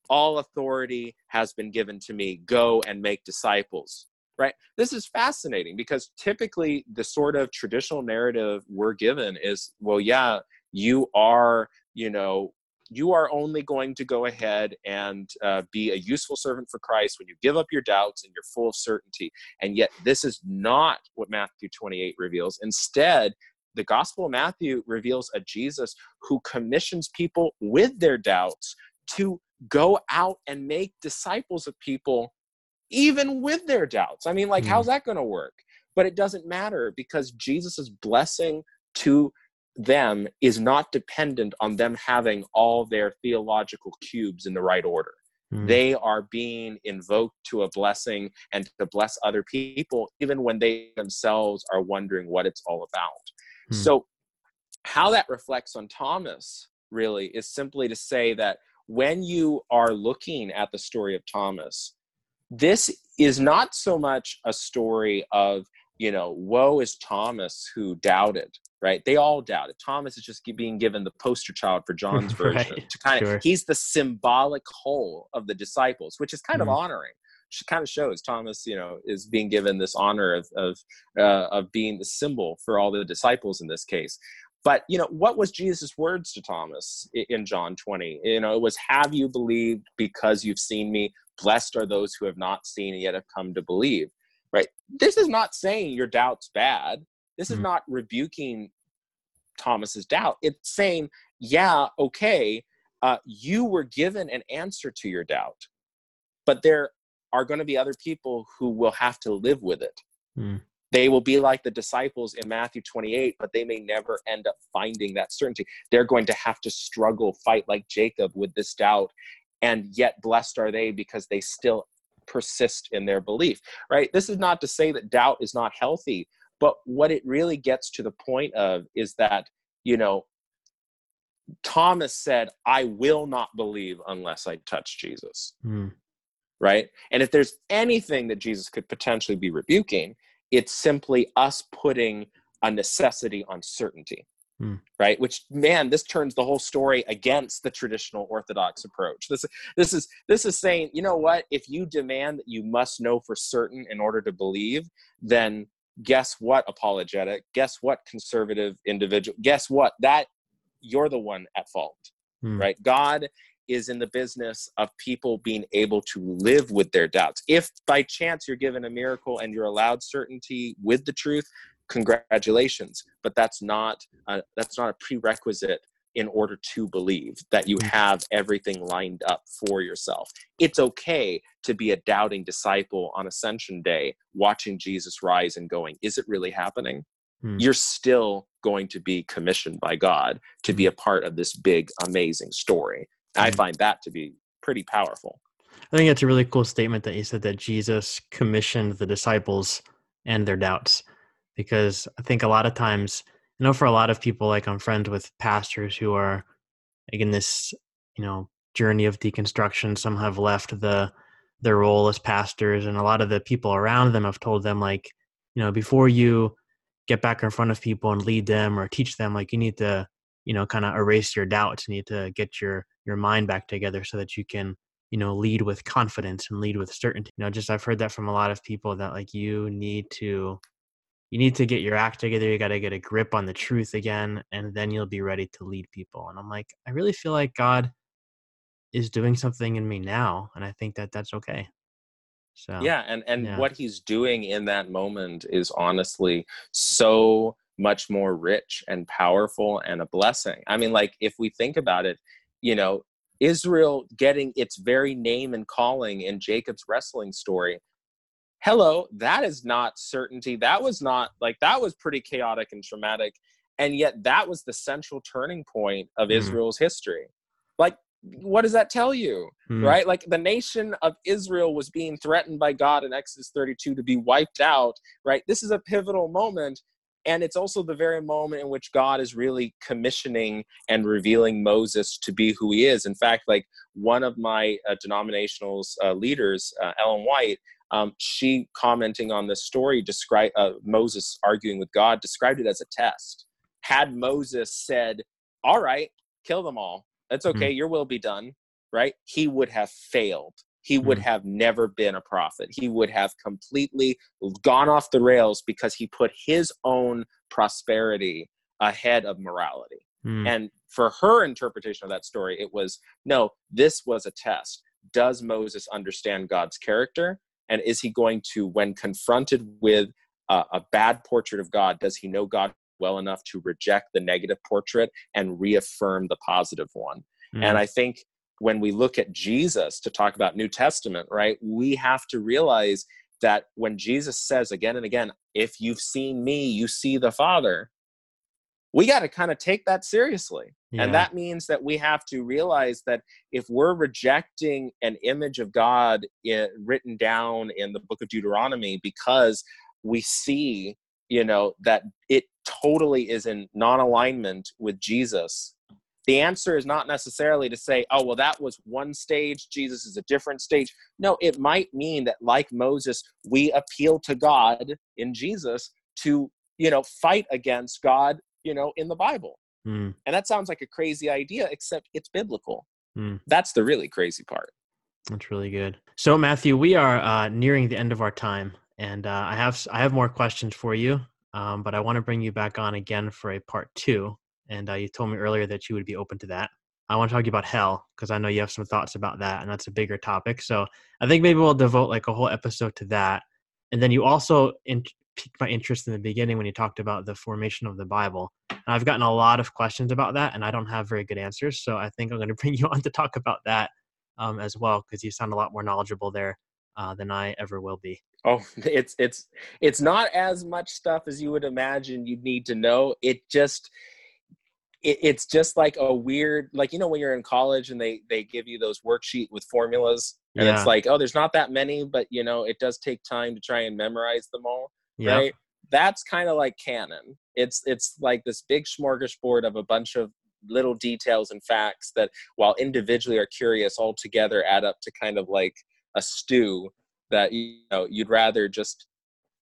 Speaker 3: all authority has been given to me go and make disciples right this is fascinating because typically the sort of traditional narrative we're given is well yeah you are you know you are only going to go ahead and uh, be a useful servant for Christ when you give up your doubts and you're full of certainty. And yet, this is not what Matthew 28 reveals. Instead, the Gospel of Matthew reveals a Jesus who commissions people with their doubts to go out and make disciples of people, even with their doubts. I mean, like, mm. how's that going to work? But it doesn't matter because Jesus' blessing to them is not dependent on them having all their theological cubes in the right order. Mm. They are being invoked to a blessing and to bless other people, even when they themselves are wondering what it's all about. Mm. So, how that reflects on Thomas really is simply to say that when you are looking at the story of Thomas, this is not so much a story of you know, woe is Thomas who doubted, right? They all doubted. Thomas is just being given the poster child for John's version right. to kind of, sure. he's the symbolic whole of the disciples, which is kind of honoring. Kind of shows Thomas, you know, is being given this honor of of uh, of being the symbol for all the disciples in this case. But you know, what was Jesus' words to Thomas in John 20? You know, it was, "Have you believed because you've seen me? Blessed are those who have not seen and yet have come to believe." right? This is not saying your doubt's bad. This is mm-hmm. not rebuking Thomas's doubt. It's saying, yeah, okay, uh, you were given an answer to your doubt, but there are going to be other people who will have to live with it. Mm. They will be like the disciples in Matthew 28, but they may never end up finding that certainty. They're going to have to struggle, fight like Jacob with this doubt. And yet, blessed are they because they still persist in their belief, right? This is not to say that doubt is not healthy, but what it really gets to the point of is that, you know, Thomas said, I will not believe unless I touch Jesus. Mm. Right? And if there's anything that Jesus could potentially be rebuking, it's simply us putting a necessity on certainty. Hmm. Right, which man, this turns the whole story against the traditional Orthodox approach. This, this is this is saying, you know what? If you demand that you must know for certain in order to believe, then guess what? Apologetic. Guess what? Conservative individual. Guess what? That you're the one at fault. Hmm. Right? God is in the business of people being able to live with their doubts. If by chance you're given a miracle and you're allowed certainty with the truth, congratulations but that's not a, that's not a prerequisite in order to believe that you mm. have everything lined up for yourself. It's okay to be a doubting disciple on Ascension Day, watching Jesus rise and going, Is it really happening? Hmm. You're still going to be commissioned by God to be a part of this big, amazing story. I mm. find that to be pretty powerful.
Speaker 2: I think it's a really cool statement that you said that Jesus commissioned the disciples and their doubts because I think a lot of times, you know, for a lot of people, like I'm friends with pastors who are like in this, you know, journey of deconstruction. Some have left the their role as pastors, and a lot of the people around them have told them, like, you know, before you get back in front of people and lead them or teach them, like, you need to, you know, kind of erase your doubts. You need to get your your mind back together so that you can you know lead with confidence and lead with certainty you know just i've heard that from a lot of people that like you need to you need to get your act together. You got to get a grip on the truth again, and then you'll be ready to lead people. And I'm like, I really feel like God is doing something in me now, and I think that that's okay.
Speaker 3: So yeah, and and yeah. what He's doing in that moment is honestly so much more rich and powerful and a blessing. I mean, like if we think about it, you know, Israel getting its very name and calling in Jacob's wrestling story hello, that is not certainty. That was not like that was pretty chaotic and traumatic. And yet that was the central turning point of mm. Israel's history. Like, what does that tell you? Mm. Right? Like the nation of Israel was being threatened by God in Exodus 32 to be wiped out, right? This is a pivotal moment and it's also the very moment in which god is really commissioning and revealing moses to be who he is. In fact like one of my uh, denominational uh, leaders uh, ellen white um, she commenting on this story describe uh, moses arguing with god described it as a test. Had moses said all right kill them all. That's okay mm-hmm. your will be done right he would have failed he would mm-hmm. have never been a prophet. He would have completely gone off the rails because he put his own prosperity ahead of morality. Mm. And for her interpretation of that story, it was no, this was a test. Does Moses understand God's character? And is he going to, when confronted with a, a bad portrait of God, does he know God well enough to reject the negative portrait and reaffirm the positive one? Mm. And I think when we look at Jesus to talk about New Testament, right, we have to realize that when Jesus says again and again, if you've seen me, you see the Father, we got to kind of take that seriously. Yeah. And that means that we have to realize that if we're rejecting an image of God in, written down in the book of Deuteronomy because we see, you know, that it totally is in non alignment with Jesus, the answer is not necessarily to say, oh, well, that was one stage, Jesus is a different stage. No, it might mean that, like Moses, we appeal to God in Jesus to, you know, fight against God, you know, in the Bible. Mm. And that sounds like a crazy idea, except it's biblical. Mm. That's the really crazy part.
Speaker 2: That's really good. So, Matthew, we are uh, nearing the end of our time, and uh, I have I have more questions for you, um, but I want to bring you back on again for a part two and uh, you told me earlier that you would be open to that. I want to talk to you about hell because I know you have some thoughts about that, and that's a bigger topic. So I think maybe we'll devote like a whole episode to that. And then you also in- piqued my interest in the beginning when you talked about the formation of the Bible. And I've gotten a lot of questions about that, and I don't have very good answers. So I think I'm going to bring you on to talk about that um, as well because you sound a lot more knowledgeable there uh, than I ever will be.
Speaker 3: Oh, it's it's it's not as much stuff as you would imagine you'd need to know. It just it, it's just like a weird like you know when you're in college and they they give you those worksheet with formulas and yeah. it's like oh there's not that many but you know it does take time to try and memorize them all yeah. right that's kind of like canon it's it's like this big smorgasbord of a bunch of little details and facts that while individually are curious all together add up to kind of like a stew that you know you'd rather just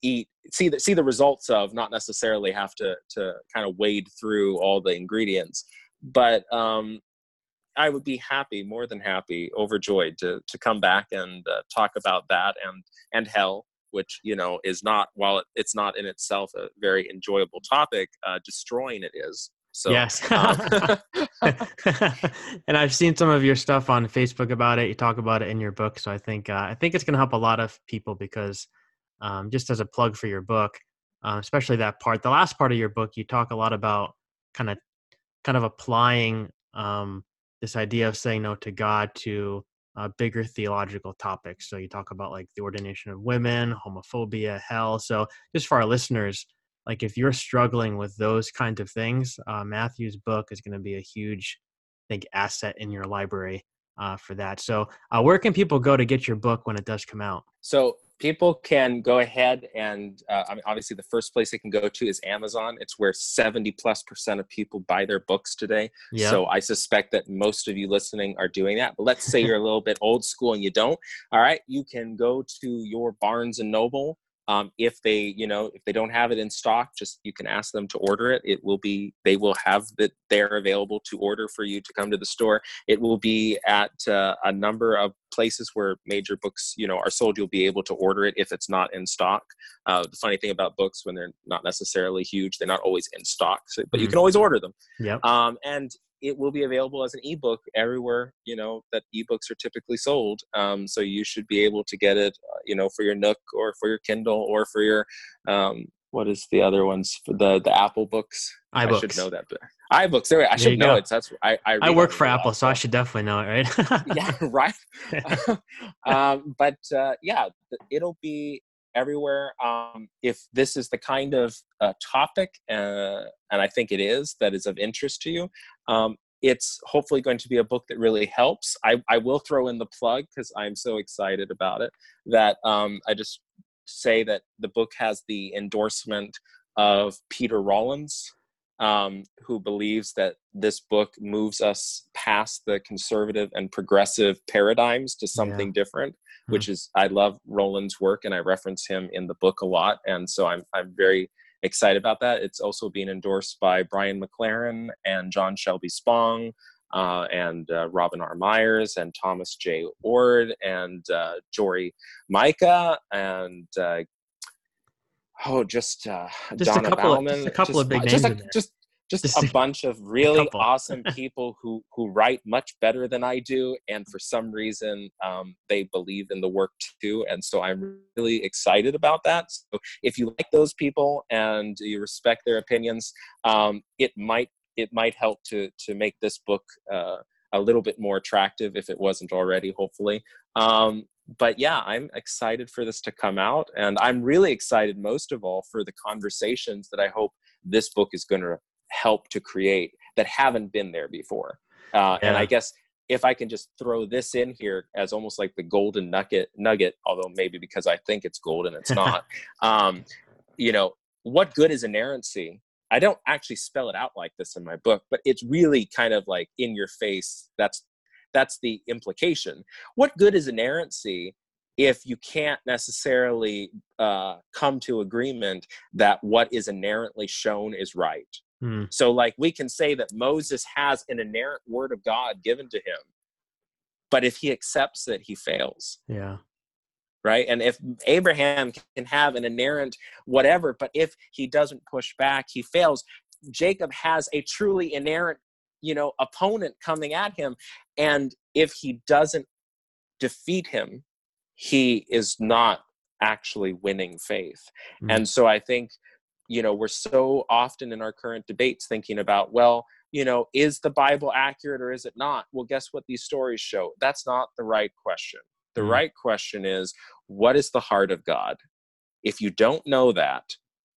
Speaker 3: eat see the see the results of not necessarily have to to kind of wade through all the ingredients but um i would be happy more than happy overjoyed to to come back and uh, talk about that and and hell which you know is not while it, it's not in itself a very enjoyable topic uh, destroying it is. So
Speaker 2: yes. um, and i've seen some of your stuff on facebook about it. You talk about it in your book so i think uh, i think it's going to help a lot of people because um, just as a plug for your book, uh, especially that part. The last part of your book, you talk a lot about kind of kind of applying um, this idea of saying no to God to uh, bigger theological topics. So you talk about like the ordination of women, homophobia, hell. So just for our listeners, like if you're struggling with those kinds of things, uh, Matthew's book is going to be a huge, I think, asset in your library uh, for that. So uh, where can people go to get your book when it does come out?
Speaker 3: So people can go ahead and uh, I mean, obviously the first place they can go to is Amazon. It's where 70 plus percent of people buy their books today. So I suspect that most of you listening are doing that. But let's say you're a little bit old school and you don't. All right, you can go to your Barnes and Noble um, if they you know if they don't have it in stock just you can ask them to order it. It will be they will have that they're available to order for you to come to the store. It will be at uh, a number of places where major books you know are sold. You'll be able to order it if it's not in stock. Uh, the funny thing about books when they're not necessarily huge they're not always in stock so, but mm-hmm. you can always order them.
Speaker 2: Yeah
Speaker 3: um, and it will be available as an ebook everywhere you know that ebooks are typically sold um, so you should be able to get it uh, you know for your nook or for your kindle or for your um, what is the other ones for the the apple books
Speaker 2: iBooks.
Speaker 3: i should know that ibooks there i should know go. it so that's i i,
Speaker 2: I work for apple so i should definitely know it
Speaker 3: right yeah right um, but uh, yeah it'll be everywhere. Um, if this is the kind of uh, topic, uh, and I think it is, that is of interest to you, um, it's hopefully going to be a book that really helps. I, I will throw in the plug because I'm so excited about it that um, I just say that the book has the endorsement of Peter Rollins, um, who believes that this book moves us past the conservative and progressive paradigms to something yeah. different, hmm. which is I love Rollins' work and I reference him in the book a lot, and so I'm I'm very excited about that. It's also being endorsed by Brian McLaren and John Shelby Spong. Uh, and uh, Robin R. Meyers and Thomas J. Oord and uh, Jory Micah and uh, oh, just uh,
Speaker 2: just Donna
Speaker 3: a
Speaker 2: couple, Bauman, of, just a couple just, of big names. Just, a,
Speaker 3: just just, a bunch of really awesome people who who write much better than I do, and for some reason um, they believe in the work too, and so I'm really excited about that. So if you like those people and you respect their opinions, um, it might it might help to to make this book uh, a little bit more attractive if it wasn't already. Hopefully, um, but yeah, I'm excited for this to come out, and I'm really excited most of all for the conversations that I hope this book is going to help to create that haven't been there before. Uh, yeah. And I guess if I can just throw this in here as almost like the golden nugget, nugget, although maybe because I think it's golden, it's not. um, you know, what good is inerrancy? I don't actually spell it out like this in my book, but it's really kind of like in your face. That's that's the implication. What good is inerrancy if you can't necessarily uh, come to agreement that what is inherently shown is right? Hmm. So, like, we can say that Moses has an inerrant word of God given to him, but if he accepts it, he fails.
Speaker 2: Yeah.
Speaker 3: Right. And if Abraham can have an inerrant whatever, but if he doesn't push back, he fails. Jacob has a truly inerrant, you know, opponent coming at him. And if he doesn't defeat him, he is not actually winning faith. Mm-hmm. And so I think you know we're so often in our current debates thinking about well you know is the bible accurate or is it not? Well guess what these stories show? That's not the right question. The mm. right question is what is the heart of god? If you don't know that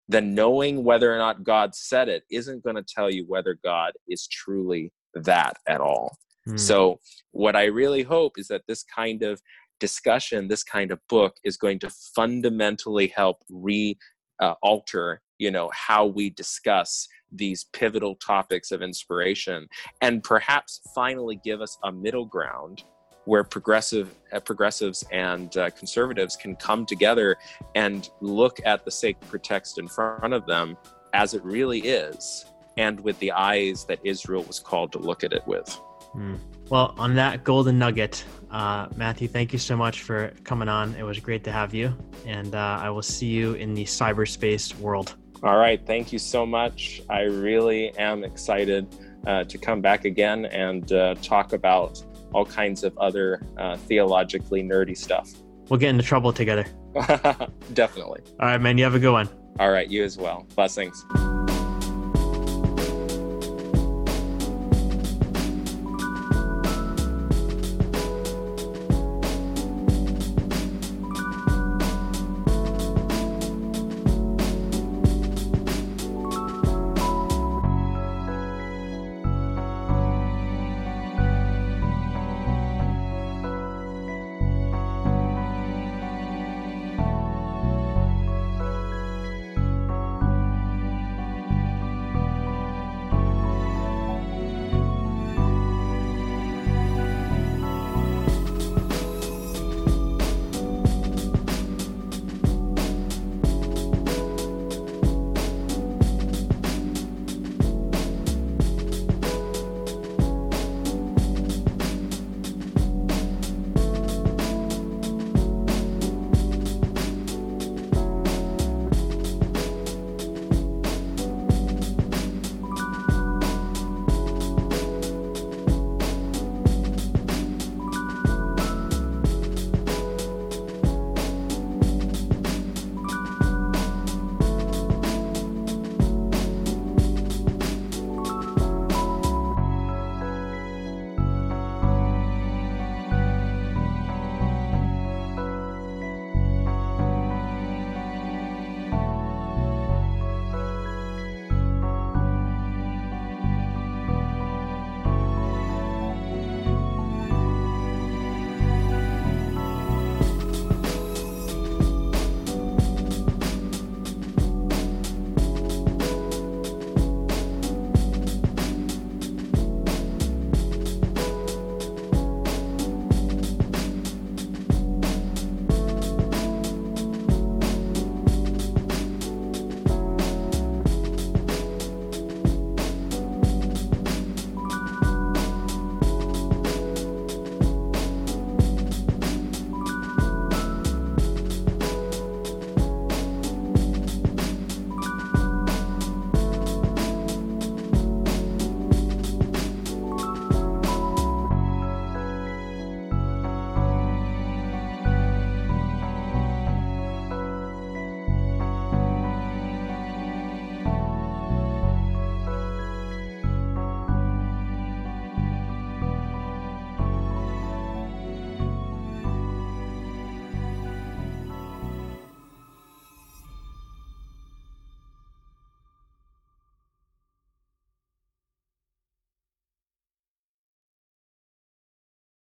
Speaker 3: then knowing whether or not god said it isn't going to tell you whether god is truly that at all. Mm. so what i really hope is that this kind of discussion this kind of book is going to fundamentally help re uh, alter you know how we discuss these pivotal topics of inspiration and perhaps finally give us a middle ground where progressive uh, progressives and uh, conservatives can come together and look at the sacred text in front of them as it really is and with the eyes that Israel was called to look at it with.
Speaker 2: Mm. Well, on that golden nugget, uh, Matthew, thank you so much for coming on. It was great to have you, and uh, I will see you in the cyberspace world.
Speaker 3: All right. Thank you so much. I really am excited uh, to come back again and uh, talk about all kinds of other uh, theologically nerdy stuff.
Speaker 2: We'll get into trouble together.
Speaker 3: Definitely.
Speaker 2: All right, man. You have a good one.
Speaker 3: All right. You as well. Blessings.